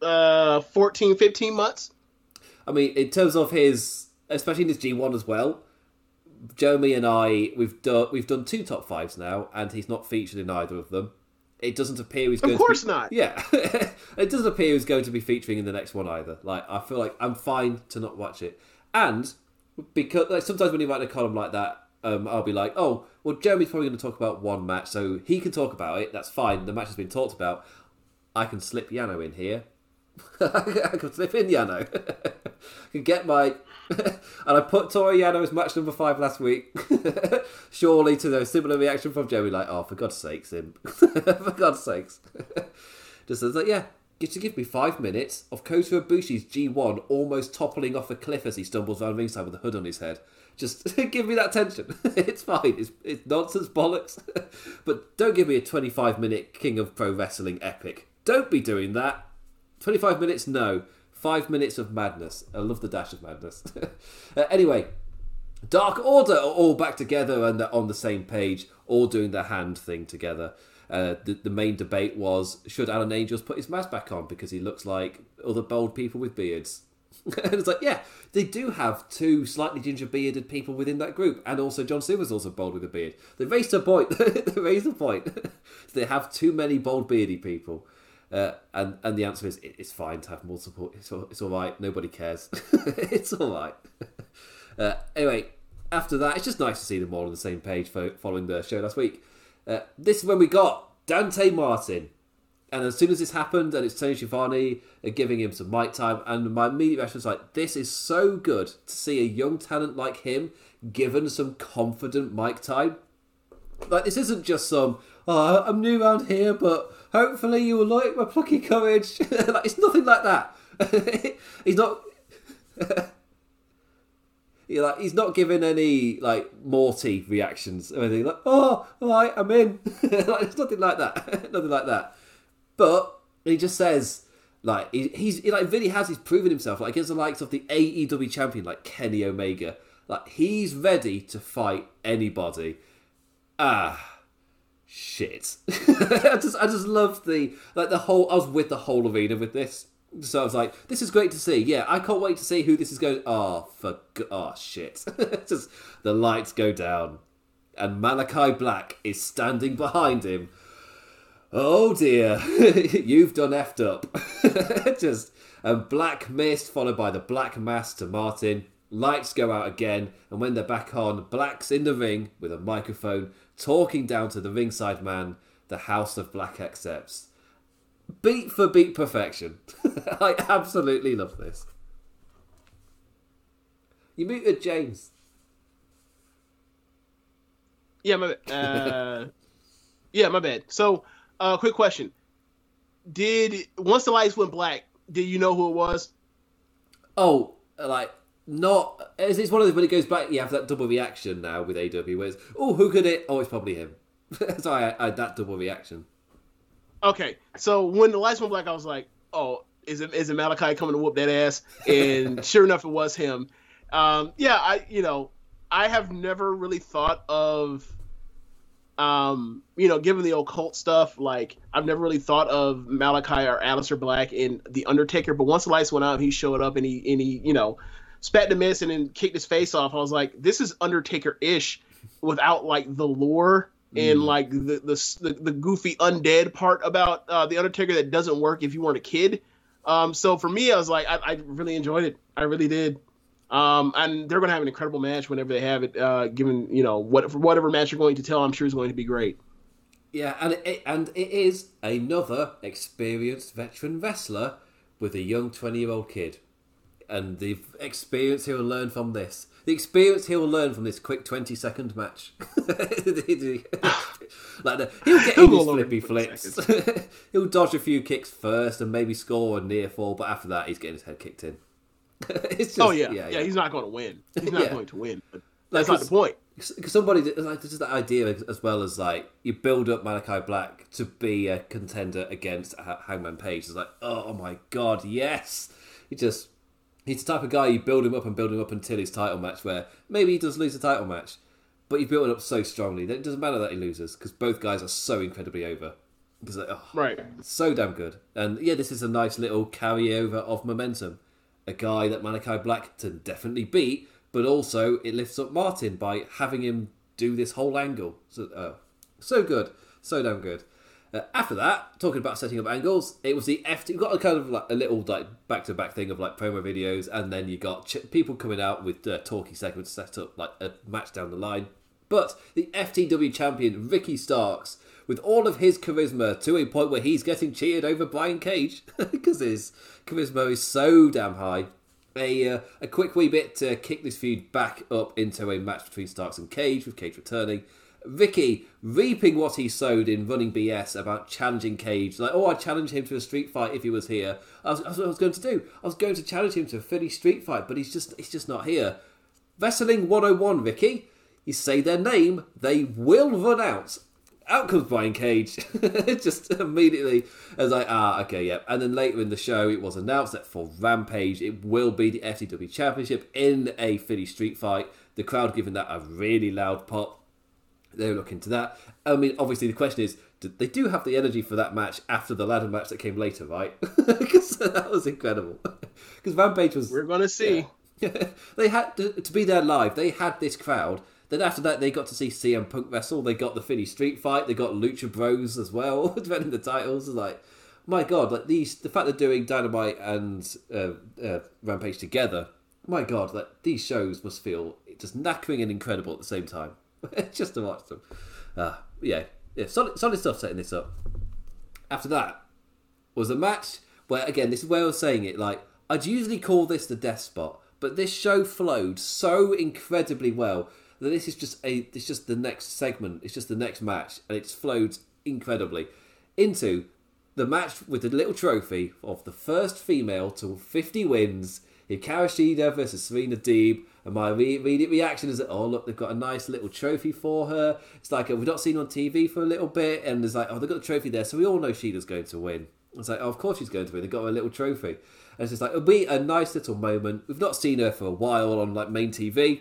uh, 14, 15 months? I mean, in terms of his, especially in his G1 as well, Jeremy and I, we've done we've done two top fives now, and he's not featured in either of them. It doesn't appear he's going. Of course to be, not. Yeah, it doesn't appear he's going to be featuring in the next one either. Like I feel like I'm fine to not watch it, and because like sometimes when you write a column like that, um, I'll be like, oh, well, Jeremy's probably going to talk about one match, so he can talk about it. That's fine. The match has been talked about. I can slip Yano in here. I can slip in Yano. I can get my and I put Toru Yano as match number five last week. Surely to the similar reaction from Joey, like, oh, for God's sakes, him. for God's sakes. Just as like, yeah, to give me five minutes of Kota Ibushi's G1 almost toppling off a cliff as he stumbles around ringside with a hood on his head. Just give me that tension. it's fine. It's, it's nonsense bollocks. but don't give me a 25 minute King of Pro Wrestling epic. Don't be doing that. 25 minutes, no. Five minutes of madness. I love the dash of madness. uh, anyway, Dark Order are all back together and they're on the same page, all doing the hand thing together. Uh, the, the main debate was should Alan Angels put his mask back on because he looks like other bold people with beards? and it's like, yeah, they do have two slightly ginger bearded people within that group, and also John Silver's also bold with a beard. They raised a point. they raised a point. they have too many bold beardy people. Uh, and and the answer is it's fine to have multiple. It's all, it's all right. Nobody cares. it's all right. Uh, anyway, after that, it's just nice to see them all on the same page following the show last week. Uh, this is when we got Dante Martin. And as soon as this happened, and it's Tony Schiavone giving him some mic time, and my immediate reaction was like, this is so good to see a young talent like him given some confident mic time. Like, this isn't just some, oh, I'm new around here, but hopefully you will like my plucky courage. like, it's nothing like that. he's not. He's like he's not giving any like Morty reactions or anything like oh all right I'm in like it's nothing like that nothing like that but he just says like he, he's he like really has he's proven himself like against the likes of the AEW champion like Kenny Omega like he's ready to fight anybody ah shit. I just I just love the like the whole I was with the whole arena with this. So I was like, this is great to see. Yeah, I can't wait to see who this is going. Oh, for oh shit! just the lights go down, and Malakai Black is standing behind him. Oh dear, you've done effed up. just and black mist followed by the black mass to Martin. Lights go out again, and when they're back on, Black's in the ring with a microphone talking down to the ringside man, the House of Black accepts. Beat for beat perfection. I absolutely love this. You muted James. Yeah, my uh, yeah, my bad. So, uh, quick question: Did once the lights went black, did you know who it was? Oh, like not as it's one of those when it goes back you have that double reaction now with AEW where it's oh who could it? Oh it's probably him. So I, I, had that double reaction. Okay so when the lights went black I was like oh is it is it Malakai coming to whoop that ass? And sure enough it was him. Um, yeah I you know I have never really thought of um, you know, given the occult stuff, like I've never really thought of Malakai or Aleister Black in The Undertaker, but once the lights went out, he showed up and he and he, you know, spat the miss and then kicked his face off. I was like, this is Undertaker ish without like the lore and Mm. like the, the the the goofy undead part about uh, the Undertaker that doesn't work if you weren't a kid. Um, so for me, I was like, I, I really enjoyed it. I really did. Um, and they're gonna have an incredible match whenever they have it. Uh, given you know what whatever match you're going to tell, I'm sure is going to be great. Yeah, and it, and it is another experienced veteran wrestler with a young twenty-year-old kid, and the experience he will learn from this, the experience he will learn from this quick twenty-second match. like the, he'll get in his flippy 20 flips. he'll dodge a few kicks first and maybe score a near fall, but after that, he's getting his head kicked in. it's oh, just, oh yeah. yeah, He's not going to win. He's not Yeah. going to win. That's Like, not the point. because somebody like this is that idea as- well as like you build up Malakai Black to be a contender against Ha- Hangman Page. It's like oh my god, yes! He just he's the type of guy you build him up and build him up until his title match, where maybe he does lose the title match, but you built it up so strongly that it doesn't matter that he loses because both guys are so incredibly over. Because oh, Right. so damn good. And yeah, this is a nice little carryover of momentum. A guy that Malakai Black can definitely beat, but also it lifts up Martin by having him do this whole angle. So, uh, so good, so damn good. Uh, after that, talking about setting up angles, it was the FT. You got a kind of like a little like back to back thing of like promo videos, and then you got ch- people coming out with uh, talkie segments set up like a match down the line. But the FTW champion Ricky Starks, with all of his charisma to a point where he's getting cheered over Brian Cage because his charisma is so damn high. A, uh, a quick wee bit to kick this feud back up into a match between Starks and Cage, with Cage returning. Ricky reaping what he sowed in running BS about challenging Cage. Like, oh, I'd challenge him to a street fight if he was here. I was, that's what I was going to do. I was going to challenge him to a Philly street fight, but he's just he's just not here. Wrestling 101, Ricky. You say their name, they will run out. Out comes Brian Cage. Just immediately, I was like, ah, okay, yep. And then later in the show, it was announced that for Rampage, it will be the FTW Championship in a Philly street fight. The crowd giving that a really loud pop. They're looking to that. I mean, obviously, the question is, did- they do have the energy for that match after the ladder match that came later, right? Because that was incredible. Because Rampage was We're gonna see. they had to, to be there live. They had this crowd. Then after that, they got to see CM Punk wrestle. They got the Philly Street Fight. They got Lucha Bros as well, defending the titles. It's like, my God, like these, the fact they're doing Dynamite and uh, uh, Rampage together. My God, like these shows must feel just knackering and incredible at the same time. just to watch them. Uh, yeah, yeah, solid, solid stuff setting this up. After that was a match where, again, this is where I was saying it. Like, I'd usually call this the death spot, but this show flowed so incredibly well that this is just a, it's just the next segment. It's just the next match, and it's flowed incredibly into the match with the little trophy of the first female to 50 wins. Hikaru Shida versus Serena Deeb. And my re- immediate reaction is that, oh, look, they've got a nice little trophy for her. It's like, we've not seen on TV for a little bit. And it's like, oh, they've got the trophy there. So we all know Shida's going to win. It's like, oh, of course she's going to win. They've got her a little trophy. And it's just like, it'll be a nice little moment. We've not seen her for a while on like main TV.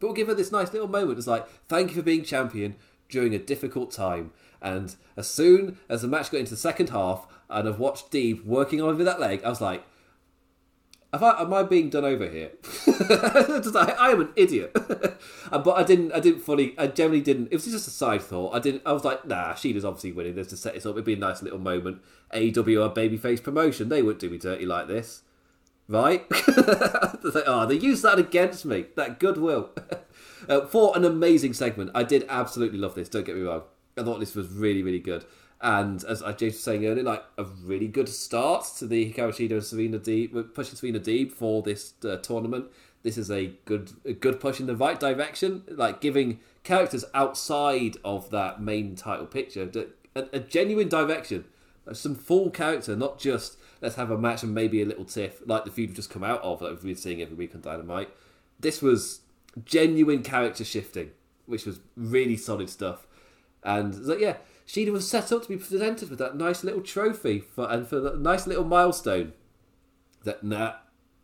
But we'll give her this nice little moment. It's like, thank you for being champion during a difficult time. And as soon as the match got into the second half, and I've watched Deeb working over that leg, I was like, have I, am I being done over here? Like, I am an idiot. But I didn't. I didn't fully. I generally didn't. It was just a side thought. I didn't. I was like, nah, Shida's obviously winning. Let's just set this up. It'd be a nice little moment. AEW are babyface promotion. They wouldn't do me dirty like this, right? Like, oh, they used that against me. That goodwill. uh, for an amazing segment. I did absolutely love this. Don't get me wrong. I thought this was really, really good. And as I James was saying earlier, like a really good start to the Hikaru Shida and Serena Deeb, pushing Serena Deeb for this uh, tournament. This is a good, a good push in the right direction, like giving characters outside of that main title picture a, a genuine direction, some full character, not just let's have a match and maybe a little tiff like the feud we've just come out of that we've been seeing every week on Dynamite. This was genuine character shifting, which was really solid stuff. And like, yeah, Shida was set up to be presented with that nice little trophy for and for that nice little milestone. That nah,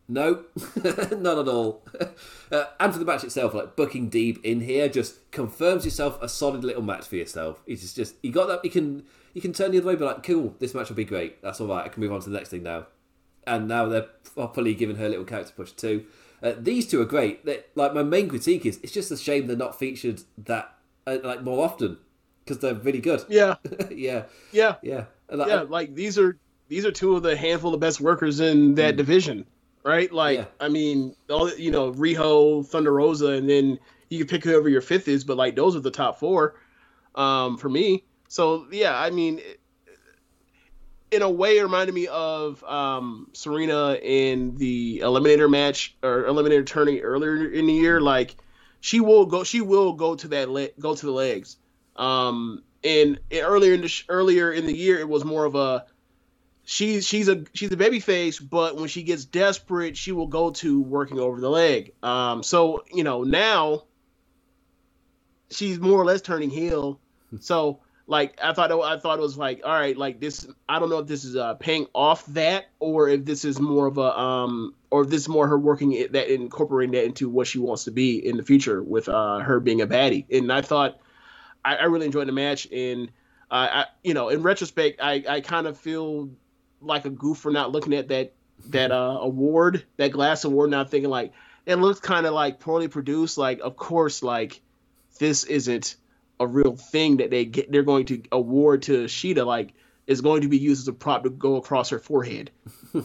No, not at all. Uh, and for the match itself, like booking Deeb in here just confirms yourself a solid little match for yourself. It's just, just you got that. You can you can turn the other way, but like, cool, this match will be great. That's all right. I can move on to the next thing now. And now they're properly giving her a little character push too. Uh, these two are great. They, like my main critique is, it's just a shame they're not featured that uh, like more often because they're really good. Yeah, yeah, yeah, yeah. And, yeah, I, like these are these are two of the handful of best workers in that mm. division right? Like, yeah. I mean, all you know, Riho, Thunder Rosa, and then you can pick whoever your fifth is, but like those are the top four um, for me. So yeah, I mean, in a way, it reminded me of um, Serena in the Eliminator match or Eliminator tourney earlier in the year. Like, she will go, she will go to that le- go to the legs. Um, and, earlier in the sh- earlier in the year, it was more of a she's she's a she's a baby face, but when she gets desperate, she will go to working over the leg. Um, so you know now she's more or less turning heel. So like I thought I thought it was like all right, like this. I don't know if this is uh, paying off that or if this is more of a um or if this is more her working it, that incorporating that into what she wants to be in the future with uh her being a baddie. And I thought I, I really enjoyed the match and. Uh, I, you know, in retrospect, I, I kind of feel like a goof for not looking at that that uh, award, that glass award, not thinking like it looks kind of like poorly produced. Like, of course, like this isn't a real thing that they get. They're going to award to Shida. Like, is going to be used as a prop to go across her forehead. yeah.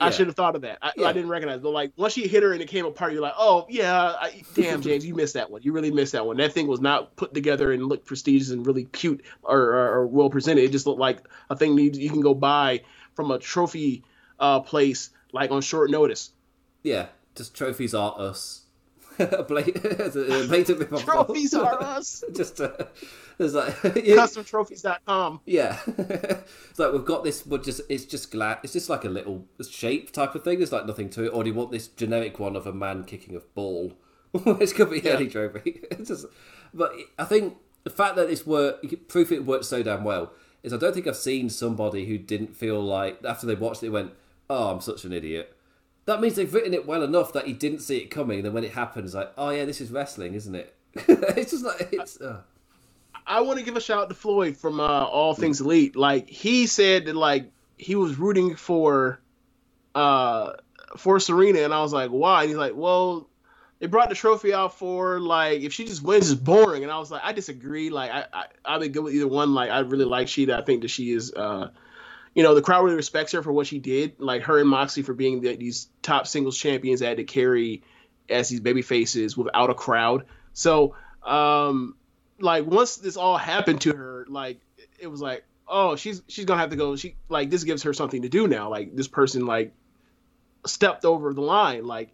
I should have thought of that. I, yeah. I, didn't recognize. It. But like once she hit her and it came apart, you're like, oh yeah, I, damn James, you missed that one. You really missed that one. That thing was not put together and looked prestigious and really cute or, or, or well presented. It just looked like a thing you, you can go buy from a trophy uh, place like on short notice. Yeah, just trophies are us. blatant Trophies are us. just uh, there's like yeah. customtrophies.com. Yeah, it's like we've got this, but just it's just glass. It's just like a little shape type of thing. There's like nothing to it. Or do you want this generic one of a man kicking a ball, which could be yeah. any trophy. It's just, but I think the fact that this work, proof it worked so damn well is I don't think I've seen somebody who didn't feel like after they watched it went, "Oh, I'm such an idiot." That means they've written it well enough that he didn't see it coming. Then when it happens, like, "Oh yeah, this is wrestling, isn't it?" it's just like it's. Uh... I want to give a shout out to Floyd from uh, All Things Elite. Like he said that like he was rooting for uh for Serena, and I was like, why? And he's like, well, they brought the trophy out for like if she just wins it's boring and i was like i disagree like i, I i'd be good with either one like i really like Shida i think that she is uh you know the crowd really respects her for what she did like her and moxley for being the, these top singles champions that had to carry as these baby faces without a crowd so um like once this all happened to her like it was like oh she's she's gonna have to go she like this gives her something to do now like this person like stepped over the line like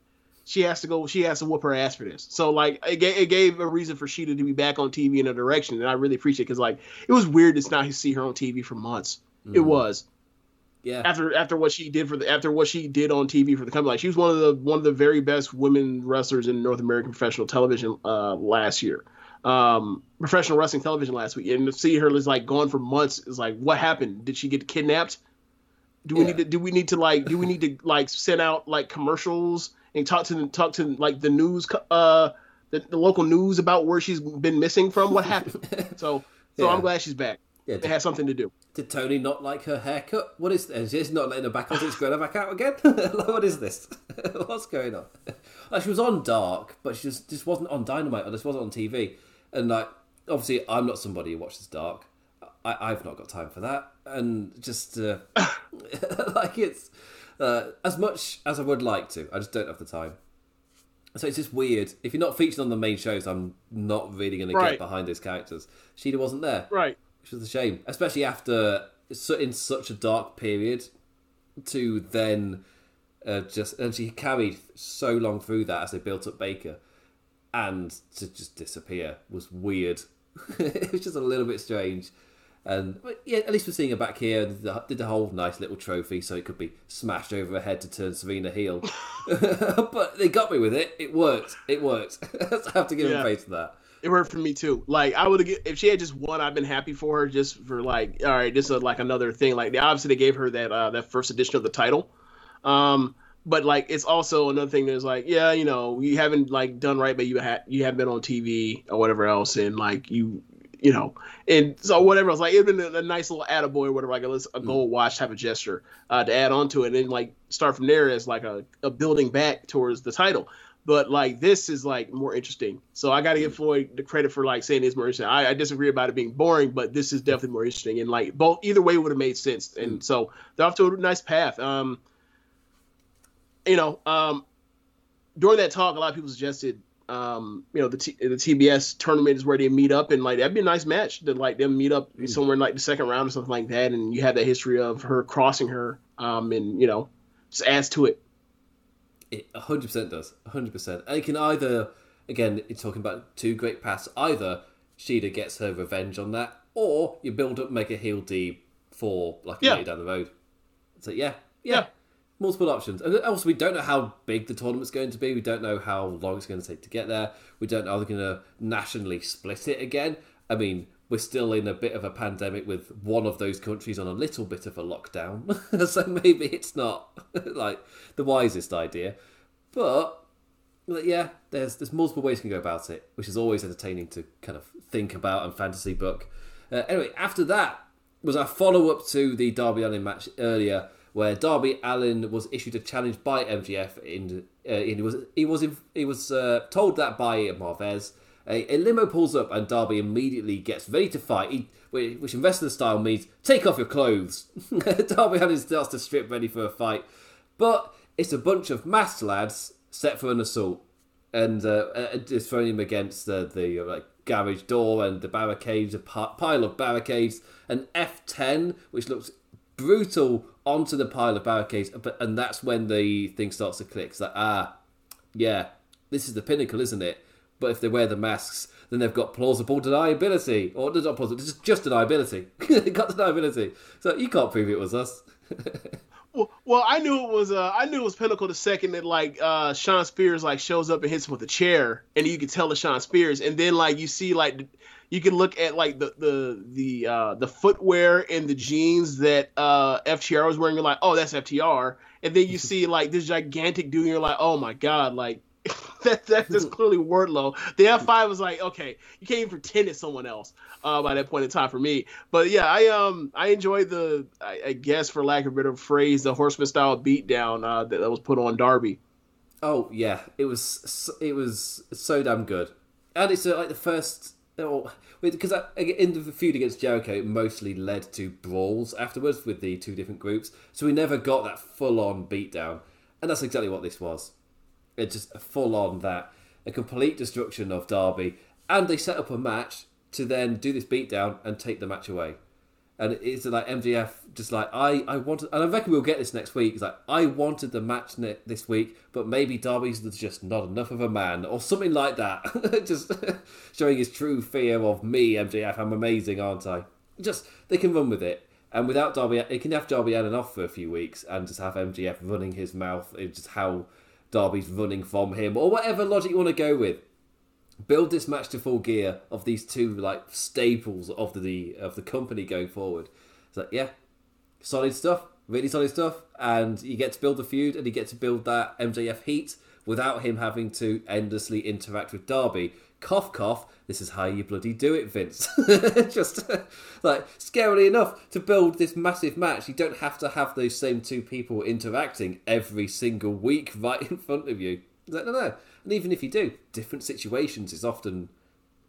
she has to go. She has to whoop her ass for this. So like it, gave, it gave a reason for Shida to be back on TV in a direction, and I really appreciate it because like it was weird to not see her on TV for months. Mm-hmm. It was. Yeah. After after what she did for the after what she did on TV for the company, like she was one of the one of the very best women wrestlers in North American professional television uh, last year, um, professional wrestling television last week, and to see her is like gone for months is like what happened? Did she get kidnapped? Do we yeah. need to do we need to like do we need to like send out like commercials and talk to talk to like the news, uh, the, the local news about where she's been missing from. What happened? so, so yeah. I'm glad she's back. Yeah, it has something to do. Did Tony not like her haircut? What is this? She's not letting her back on. It's growing her back out again. what is this? What's going on? Like she was on Dark, but she just just wasn't on Dynamite or just wasn't on TV. And like, obviously, I'm not somebody who watches Dark. I, I've not got time for that. And just uh, like it's uh, as much as I would like to. I just don't have the time. So it's just weird. If you're not featured on the main shows, I'm not really going right. to get behind those characters. Shida wasn't there, right? Which was a shame, especially after in such a dark period. To then uh, just and she carried so long through that as they built up Baker, and to just disappear was weird. it was just a little bit strange. And yeah, at least we're seeing her back here. Did the whole nice little trophy, so it could be smashed over her head to turn Serena heel. but they got me with it. It worked. It worked. I have to give yeah. them faith for that. It worked for me too. Like I would have, if she had just won, I've been happy for her. Just for like, all right, this is like another thing. Like they obviously they gave her that uh, that first edition of the title. Um, but like it's also another thing that's like, yeah, you know, you haven't like done right, but you had you have been on TV or whatever else, and like you you know, and so whatever else, like it'd been a, a nice little attaboy or whatever, like a, a gold watch type of gesture uh, to add on to it, and then like start from there as like a, a building back towards the title. But like this is like more interesting, so I got to give Floyd the credit for like saying it's more interesting. I, I, disagree about it being boring, but this is definitely more interesting, and like both either way would have made sense, and so they're off to a nice path. Um, you know, um, during that talk, a lot of people suggested um, you know, the T- the TBS tournament is where they meet up, and like that'd be a nice match to like them meet up mm. somewhere in like the second round or something like that, and you have that history of her crossing her, um, and you know, just adds to it. It hundred percent does, hundred percent, and it can either, again, you're talking about two great paths. Either Shida gets her revenge on that, or you build up Mega Heel D for like yeah. later down the road. So yeah, yeah. yeah multiple options. And also, we don't know how big the tournament's going to be. We don't know how long it's going to take to get there. We don't know how they're going to nationally split it again. I mean, we're still in a bit of a pandemic with one of those countries on a little bit of a lockdown. so maybe it's not like the wisest idea. But yeah, there's there's multiple ways you can go about it, which is always entertaining to kind of think about and fantasy book. Uh, anyway, after that was our follow up to the Darby Allin match earlier where Darby Allin was issued a challenge by MJF. In, uh, he was he was he was uh, told that by Marvez. A, a, limo pulls up and Darby immediately gets ready to fight, he, which in wrestling style means take off your clothes. Darby Allin starts to strip ready for a fight, but it's a bunch of masked lads set for an assault, and uh, uh throwing him against the the uh, like garage door and the barricades, a pile of barricades, an F10 which looks brutal onto the pile of barricades, but and that's when the thing starts to click. It's like, ah, yeah, this is the pinnacle, isn't it? But if they wear the masks, then they've got plausible deniability, or not plausible, just just deniability. they got deniability, so you can't prove it was us. well, well, I knew it was. Uh, I knew it was pinnacle the second that like uh, Shawn Spears like shows up and hits him with a chair, and you can tell it's Shawn Spears, and then like you see like you can look at like the the the uh, the footwear and the jeans that uh, FTR was wearing. You're like, oh, that's FTR. And then you see like this gigantic dude. And you're like, oh my god, like that, that that's clearly Wardlow. The F5 was like, okay, you can't even pretend it's someone else uh, by that point in time for me. But yeah, I um I enjoyed the I, I guess for lack of a better phrase, the Horseman style beatdown uh, that, that was put on Darby. Oh yeah, it was it was so damn good, and it's uh, like the first because in the feud against Jericho, it mostly led to brawls afterwards with the two different groups. So we never got that full on beatdown, and that's exactly what this was. It's just full on that a complete destruction of Darby. and they set up a match to then do this beatdown and take the match away and it's like MJF just like I I wanted, and I reckon we'll get this next week. It's like I wanted the match ne- this week, but maybe Darby's just not enough of a man, or something like that. just showing his true fear of me, MJF. I'm amazing, aren't I? Just they can run with it, and without Darby, they can have Darby Allin off for a few weeks, and just have MJF running his mouth. It's just how Darby's running from him, or whatever logic you want to go with build this match to full gear of these two like staples of the of the company going forward. It's like yeah, solid stuff, really solid stuff, and you get to build the feud and you get to build that MJF heat without him having to endlessly interact with Darby. Cough, cough. This is how you bloody do it, Vince. Just like scarily enough to build this massive match, you don't have to have those same two people interacting every single week right in front of you. Like, no, no. And even if you do, different situations is often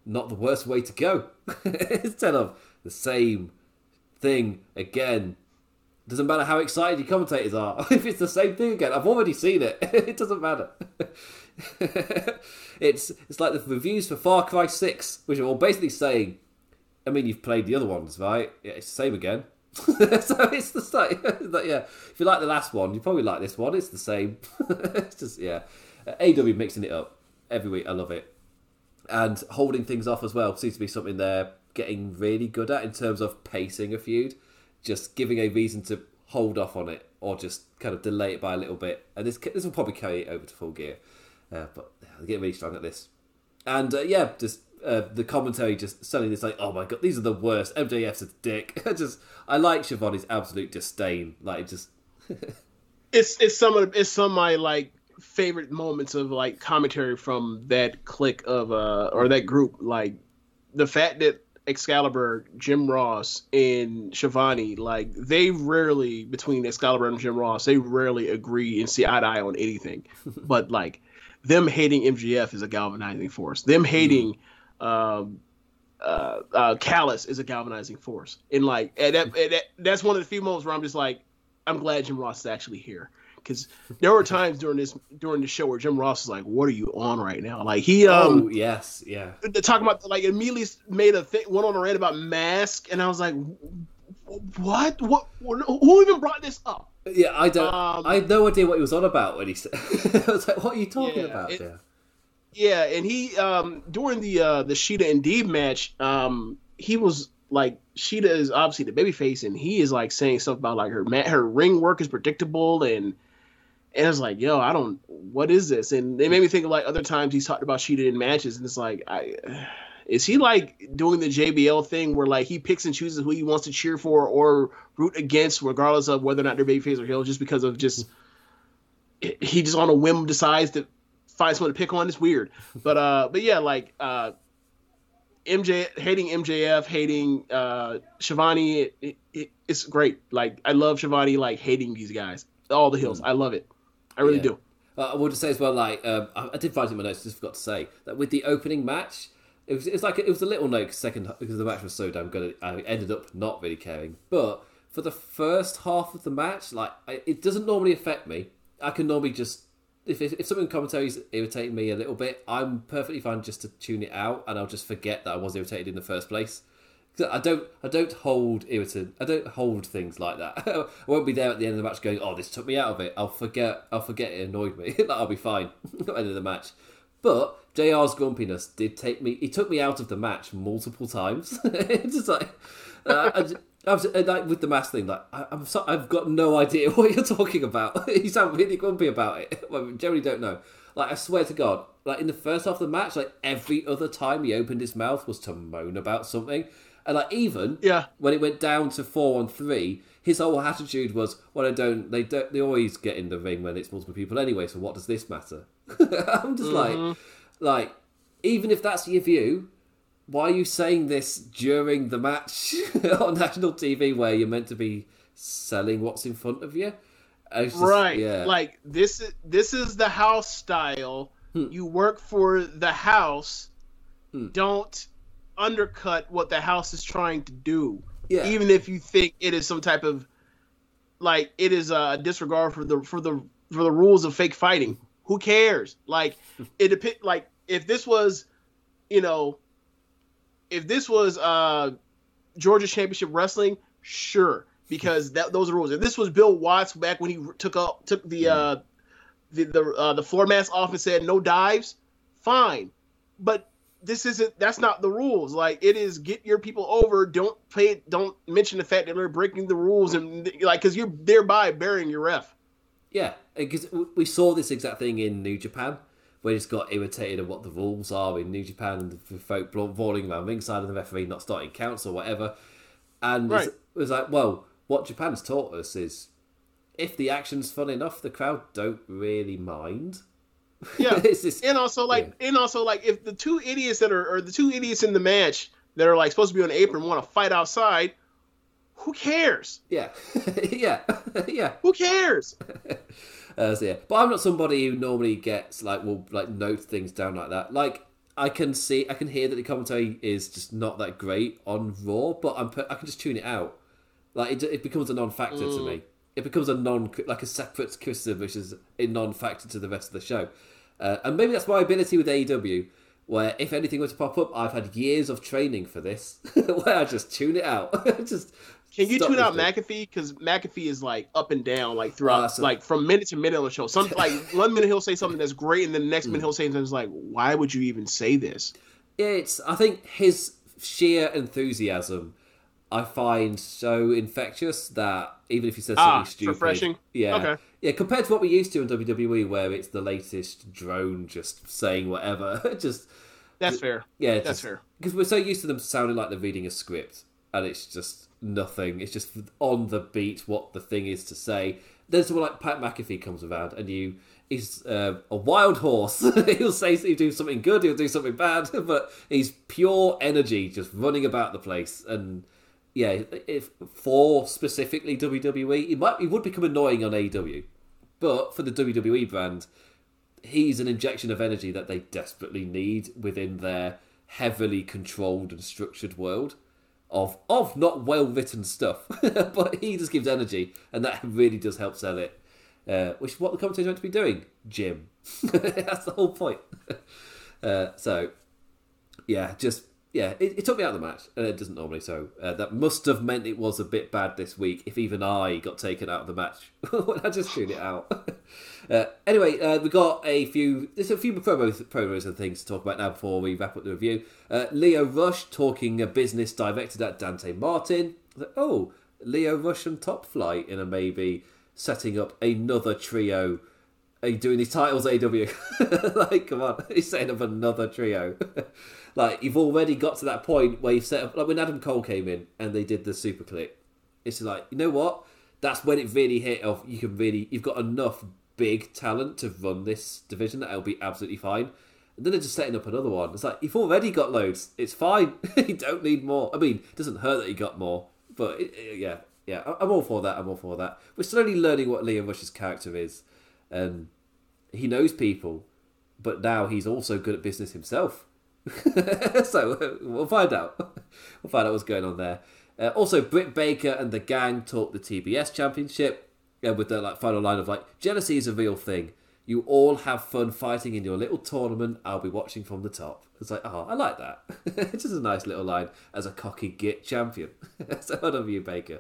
not the worst way to go. Instead of the same thing again. Doesn't matter how excited your commentators are. if it's the same thing again, I've already seen it. it doesn't matter. it's it's like the reviews for Far Cry Six, which are all basically saying, I mean, you've played the other ones, right? Yeah, it's the same again. so it's the same. But yeah, if you like the last one, you probably like this one. It's the same. it's just yeah. Uh, AEW mixing it up every week. I love it. And holding things off as well seems to be something they're getting really good at in terms of pacing a feud. Just giving a reason to hold off on it or just kind of delay it by a little bit. And this this will probably carry it over to full gear. Uh, but they're getting really strong at this. And uh, yeah, just uh, the commentary just suddenly it's like, oh my god, these are the worst. MJF's a dick. just I like Schiavone's absolute disdain. Like just it's it's some of it's some of my like favorite moments of like commentary from that clique of uh or that group like the fact that Excalibur, Jim Ross, and Schiavone, like they rarely between Excalibur and Jim Ross, they rarely agree and see eye to eye on anything. but like them hating MJF is a galvanizing force. Them hating um, uh, uh, Callis is a galvanizing force. And like and that, and that, that's one of the few moments where I'm just like, I'm glad Jim Ross is actually here because there were times during this during the show where Jim Ross was like, "What are you on right now?" Like he um oh yes, yeah. They're talking about like immediately made a thing went on a rant about mask, and I was like, "What? What? Who even brought this up?" Yeah, I don't. Um, I had no idea what he was on about when he said. I was like, "What are you talking Yeah, about?" it-? Yeah, and he um during the uh the Shida and Deeb match, um he was like Shida is obviously the babyface, and he is like saying stuff about like her her ring work is predictable, and and I was like, yo, I don't, what is this? And it made me think of like other times he's talked about cheating in matches, and it's like, I is he like doing the JBL thing where like he picks and chooses who he wants to cheer for or root against, regardless of whether or not they're babyface or heel, just because of just he just on a whim decides to find someone to pick on. It's weird, but uh, but yeah, like uh, MJ hating MJF, hating uh, Schiavone, it, it, it, it's great. Like I love Schiavone, like hating these guys, all the hills. I love it. I really Yeah. do. Uh, I would just say as well, like um, I, I did find it in my notes. Just forgot to say that with the opening match, it was, it was like it was a little note second because the match was so damn good. I ended up not really caring. But for the first half of the match, like I, it doesn't normally affect me. I can normally just if if, if something in commentary is irritating me a little bit, I'm perfectly fine just to tune it out and I'll just forget that I was irritated in the first place. I don't, I don't hold irritant. I don't hold things like that. I won't be there at the end of the match going, "Oh, this took me out of it." I'll forget. I'll forget it annoyed me. like, I'll be fine at the end of the match. But JR's grumpiness did take me. He took me out of the match multiple times. just like, uh, I, I was like with the mask thing. Like I, I'm, so, I've got no idea what you're talking about. you sound really grumpy about it. We generally don't know. Like I swear to God, like in the first half of the match, like every other time he opened his mouth was to moan about something. And like even Yeah. when it went down to four on three, his whole attitude was, "Well, I don't. They don't. They always get in the ring when it's multiple people anyway. So what does this matter?" I'm just like, mm-hmm. like, even if that's your view, why are you saying this during the match on national TV where you're meant to be selling what's in front of you? Just- right. Yeah. Like this is this is the house style. Hmm. You work for the house. Hmm. Don't undercut what the house is trying to do. Yeah. Even if you think it is some type of like it is a disregard for the for the for the rules of fake fighting. Who cares? Like it depend like if this was, you know, if this was uh Georgia Championship Wrestling, sure, because that those are rules. If this was Bill Watts back when he took up took the uh the the uh, the floor mats off and said no dives, fine, but this isn't. That's not the rules. Like it is, get your people over. Don't pay. Don't mention the fact that they're breaking the rules and like because you're thereby burying your ref. Yeah, because we saw this exact thing in New Japan, where he just got irritated at what the rules are in New Japan and the folk brawling around ringside and the referee not starting counts or whatever. And Right. it was like, well, what Japan's taught us is if the action's fun enough, the crowd don't really mind. Yeah, just, and also like and also like if the two idiots that are or the two idiots in the match that are like supposed to be on the apron want to fight outside, who cares? yeah, yeah, yeah. Who cares? Uh, so yeah, but I'm not somebody who normally gets like will like note things down like that. Like I can see, I can hear that the commentary is just not that great on Raw, but I'm I can just tune it out. Like it, it becomes a non-factor to me. It becomes a non like a separate criticism, which is a non-factor to the rest of the show. Uh, and maybe that's my ability with AEW, where if anything were to pop up, I've had years of training for this, where I just tune it out. just Can you tune out. McAfee? Because McAfee is like up and down, like Ah, throughout, so- like from minute to minute on the show. Some like one minute he'll say something that's great, and then the next Hmm. minute he'll say something that's like, "Why would you even say this?" it's I think his sheer enthusiasm I find so infectious that even if he says something Ah, stupid, refreshing? yeah, Okay. yeah, compared to what we used to in WWE, where it's the latest drone just saying whatever, just That's fair. yeah, That's just, fair. because we're so used to them sounding like they're reading a script. and it's just nothing. It's just on the beat what the thing is to say. Then someone like Pat McAfee comes around, and you he's uh, a wild horse. he'll say he'll do something good, he'll do something bad, but he's pure energy, just running about the place. And yeah, if for specifically WWE, he might he would become annoying on AEW, but for the WWE brand, he's an injection of energy that they desperately need within their heavily controlled and structured world of of not well written stuff, but he just gives energy, and that really does help sell it. Uh, which is what the commentator's meant to be doing, Jim. That's the whole point. Uh, so, yeah, just yeah, it, it, took me out of the match, and it doesn't normally. So uh, that must have meant it was a bit bad this week. If even I got taken out of the match when I just tuned it out. uh, anyway, uh, we got a few. There's a few promos, promos and things to talk about now before we wrap up the review. Uh, Lio Rush talking a business directed at Dante Martin. Oh, Lio Rush and Top Flight in a maybe setting up another trio. Are you doing these titles, AEW? like, come on, he's setting up another trio. Like you've already got to that point where you've set up like when Adam Cole came in and they did the super click. It's like you know what? That's when it really hit. Of you can really you've got enough big talent to run this division that it'll be absolutely fine. And then they're just setting up another one. It's like you've already got loads. It's fine. you don't need more. I mean, it doesn't hurt that you got more. But it, it, yeah, yeah, I'm all for that. I'm all for that. We're slowly learning what Lio Rush's character is, and he knows people, but now he's also good at business himself. so we'll find out. We'll find out what's going on there. Uh, also, Britt Baker and the gang talk the TBS Championship uh, with the like final line of like, "Jealousy is a real thing. You all have fun fighting in your little tournament. I'll be watching from the top." It's like, oh, I like that. it's just a nice little line as a cocky git champion. so well of you, Baker.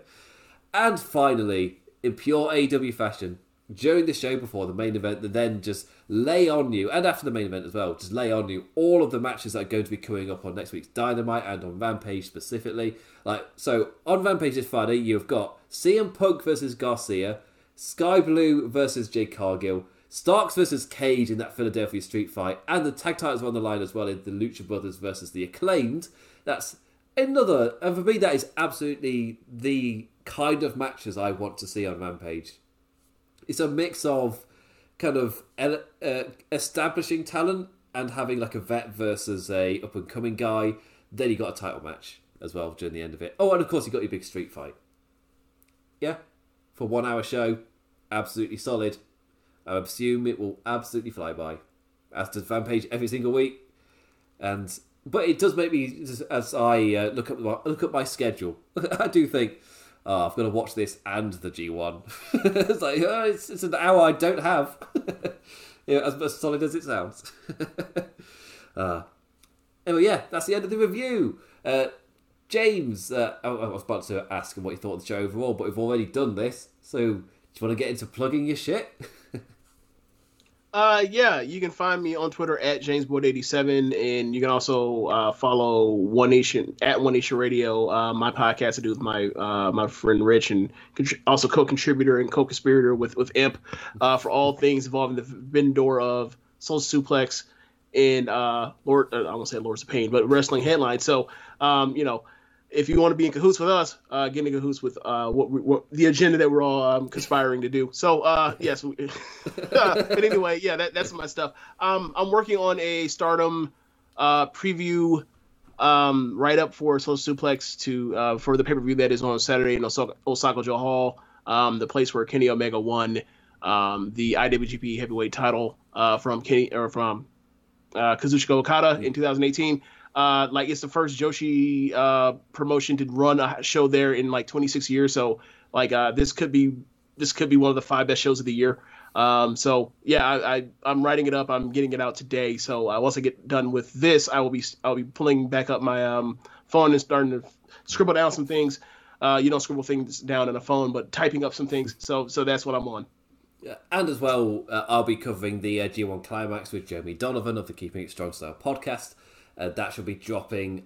And finally, in pure AEW fashion, during the show before the main event that then just lay on you, and after the main event as well, just lay on you all of the matches that are going to be coming up on next week's Dynamite and on Rampage specifically. Like, so on Rampage this Friday, you've got CM Punk versus Garcia, Skye Blue versus Jade Cargill, Starks versus Cage in that Philadelphia street fight, and the tag titles are on the line as well in the Lucha Brothers versus the Acclaimed. That's another, and for me, that is absolutely the kind of matches I want to see on Rampage it's a mix of kind of uh, establishing talent and having like a vet versus a up and coming guy. Then you got a title match as well during the end of it. Oh, and of course you got your big street fight. Yeah, for one hour show, absolutely solid. I assume it will absolutely fly by, as does Rampage every single week. And but it does make me as I uh, look my, look at my schedule. I do think oh, I've got to watch this and the G1. it's like, oh, it's, it's, an hour I don't have. as, as solid as it sounds. uh, anyway, yeah, that's the end of the review. Uh, James, uh, I, I, was about to ask him what he thought of the show overall, but we've already done this. So, do you want to get into plugging your shit? Uh, yeah, you can find me on Twitter at JamesBoyd87, and you can also uh, follow One Nation at One Nation Radio, uh, my podcast to do with my uh, my friend Rich, and also co-contributor and co-conspirator with with Imp uh, for all things involving the vendor of Soul Suplex and uh, Lord, I won't say Lords of Pain, but wrestling headlines. So, um, you know, if you want to be in cahoots with us, uh, get in cahoots with uh, what, we, what the agenda that we're all um, conspiring to do. So uh, yes, but anyway, yeah, that, that's my stuff. Um, I'm working on a Stardom uh, preview um, right up for Social Suplex to uh, for the pay per view that is on Saturday in Osaka, Osaka-jo Hall, um, the place where Kenny Omega won um, the IWGP Heavyweight Title uh, from Kenny or from uh, Kazuchika Okada in 2018. Uh, like it's the first Joshi uh, promotion to run a show there in like 26 years. So like uh, this could be this could be one of the five best shows of the year. Um, so yeah, I, I am writing it up. I'm getting it out today. So uh, once I get done with this, I will be I'll be pulling back up my um, phone and starting to scribble down some things. Uh, you don't scribble things down in a phone, but typing up some things. So so that's what I'm on. And as well, uh, I'll be covering the uh, G1 Climax with Jeremy Donovan of the Keeping It Strong Style podcast. Uh, that should be dropping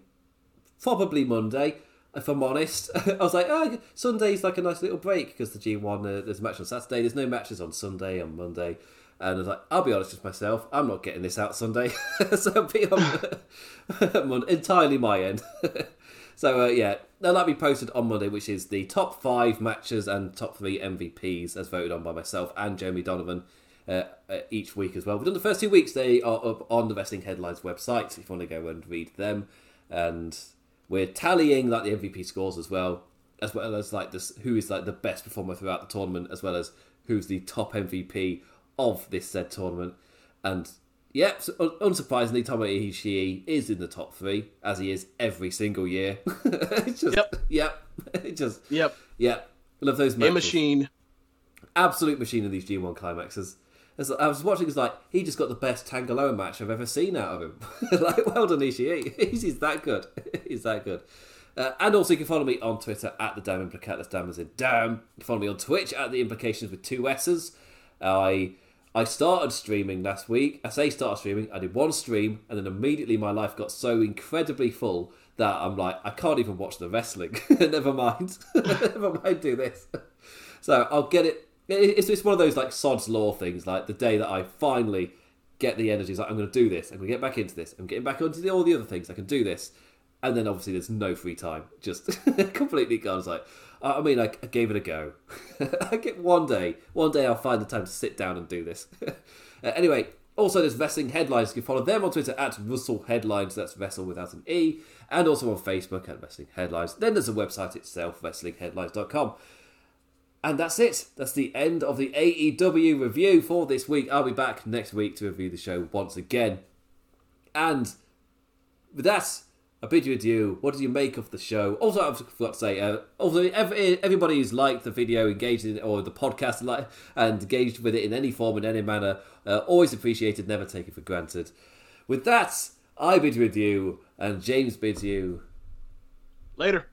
probably Monday. If I'm honest, I was like, oh, Sunday's like a nice little break because the G1 uh, there's a match on Saturday. There's no matches on Sunday on Monday, and I was like, I'll be honest with myself, I'm not getting this out Sunday, so it'll be on entirely my end. so uh, yeah, likely be posted on Monday, which is the top five matches and top three MVPs as voted on by myself and Jeremy Donovan. Uh, uh, each week as well. We've done the first two weeks. They are up on the Wrestling Headlines website if you want to go and read them. And we're tallying like the MVP scores as well, as well as like this who is like the best performer throughout the tournament, as well as who's the top MVP of this said tournament. And yep, so un- unsurprisingly, Tomohiro Ishii is in the top three, as he is every single year. it's just, Yep. yep, it just, Yep. yep. Love those A machine. absolute machine of these G1 climaxes. I was watching, it's like he just got the best Tanga Loa match I've ever seen out of him. like, well done, Ishii. He's, he's that good. he's that good. Uh, and also, you can follow me on Twitter at the Damn Implicat. That's Damn as in Damn. You can follow me on Twitch at the Implications with two S's. I I started streaming last week. I say started streaming. I did one stream, and then immediately my life got so incredibly full that I'm like, I can't even watch the wrestling. Never mind. Never mind. Do this. So I'll get it. It's, it's one of those like sod's law things. Like the day that I finally get the energy, like I'm going to do this. I'm going to get back into this. I'm getting back onto the, all the other things. I can do this. And then obviously there's no free time. Just completely gone. It's like, I mean, I, I gave it a go. I get one day. One day I'll find the time to sit down and do this. uh, anyway, also there's Wrestling Headlines. You can follow them on Twitter at Russell Headlines. That's Vessel without an E. And also on Facebook at Wrestling Headlines. Then there's the website itself, WrestlingHeadlines.com. And that's it. That's the end of the AEW review for this week. I'll be back next week to review the show once again. And with that, I bid you adieu. What did you make of the show? Also, I forgot to say, uh, every, everybody who's liked the video, engaged in it, or the podcast, like, and engaged with it in any form, in any manner, uh, always appreciated, never taken for granted. With that, I bid you adieu, and James bids you Later.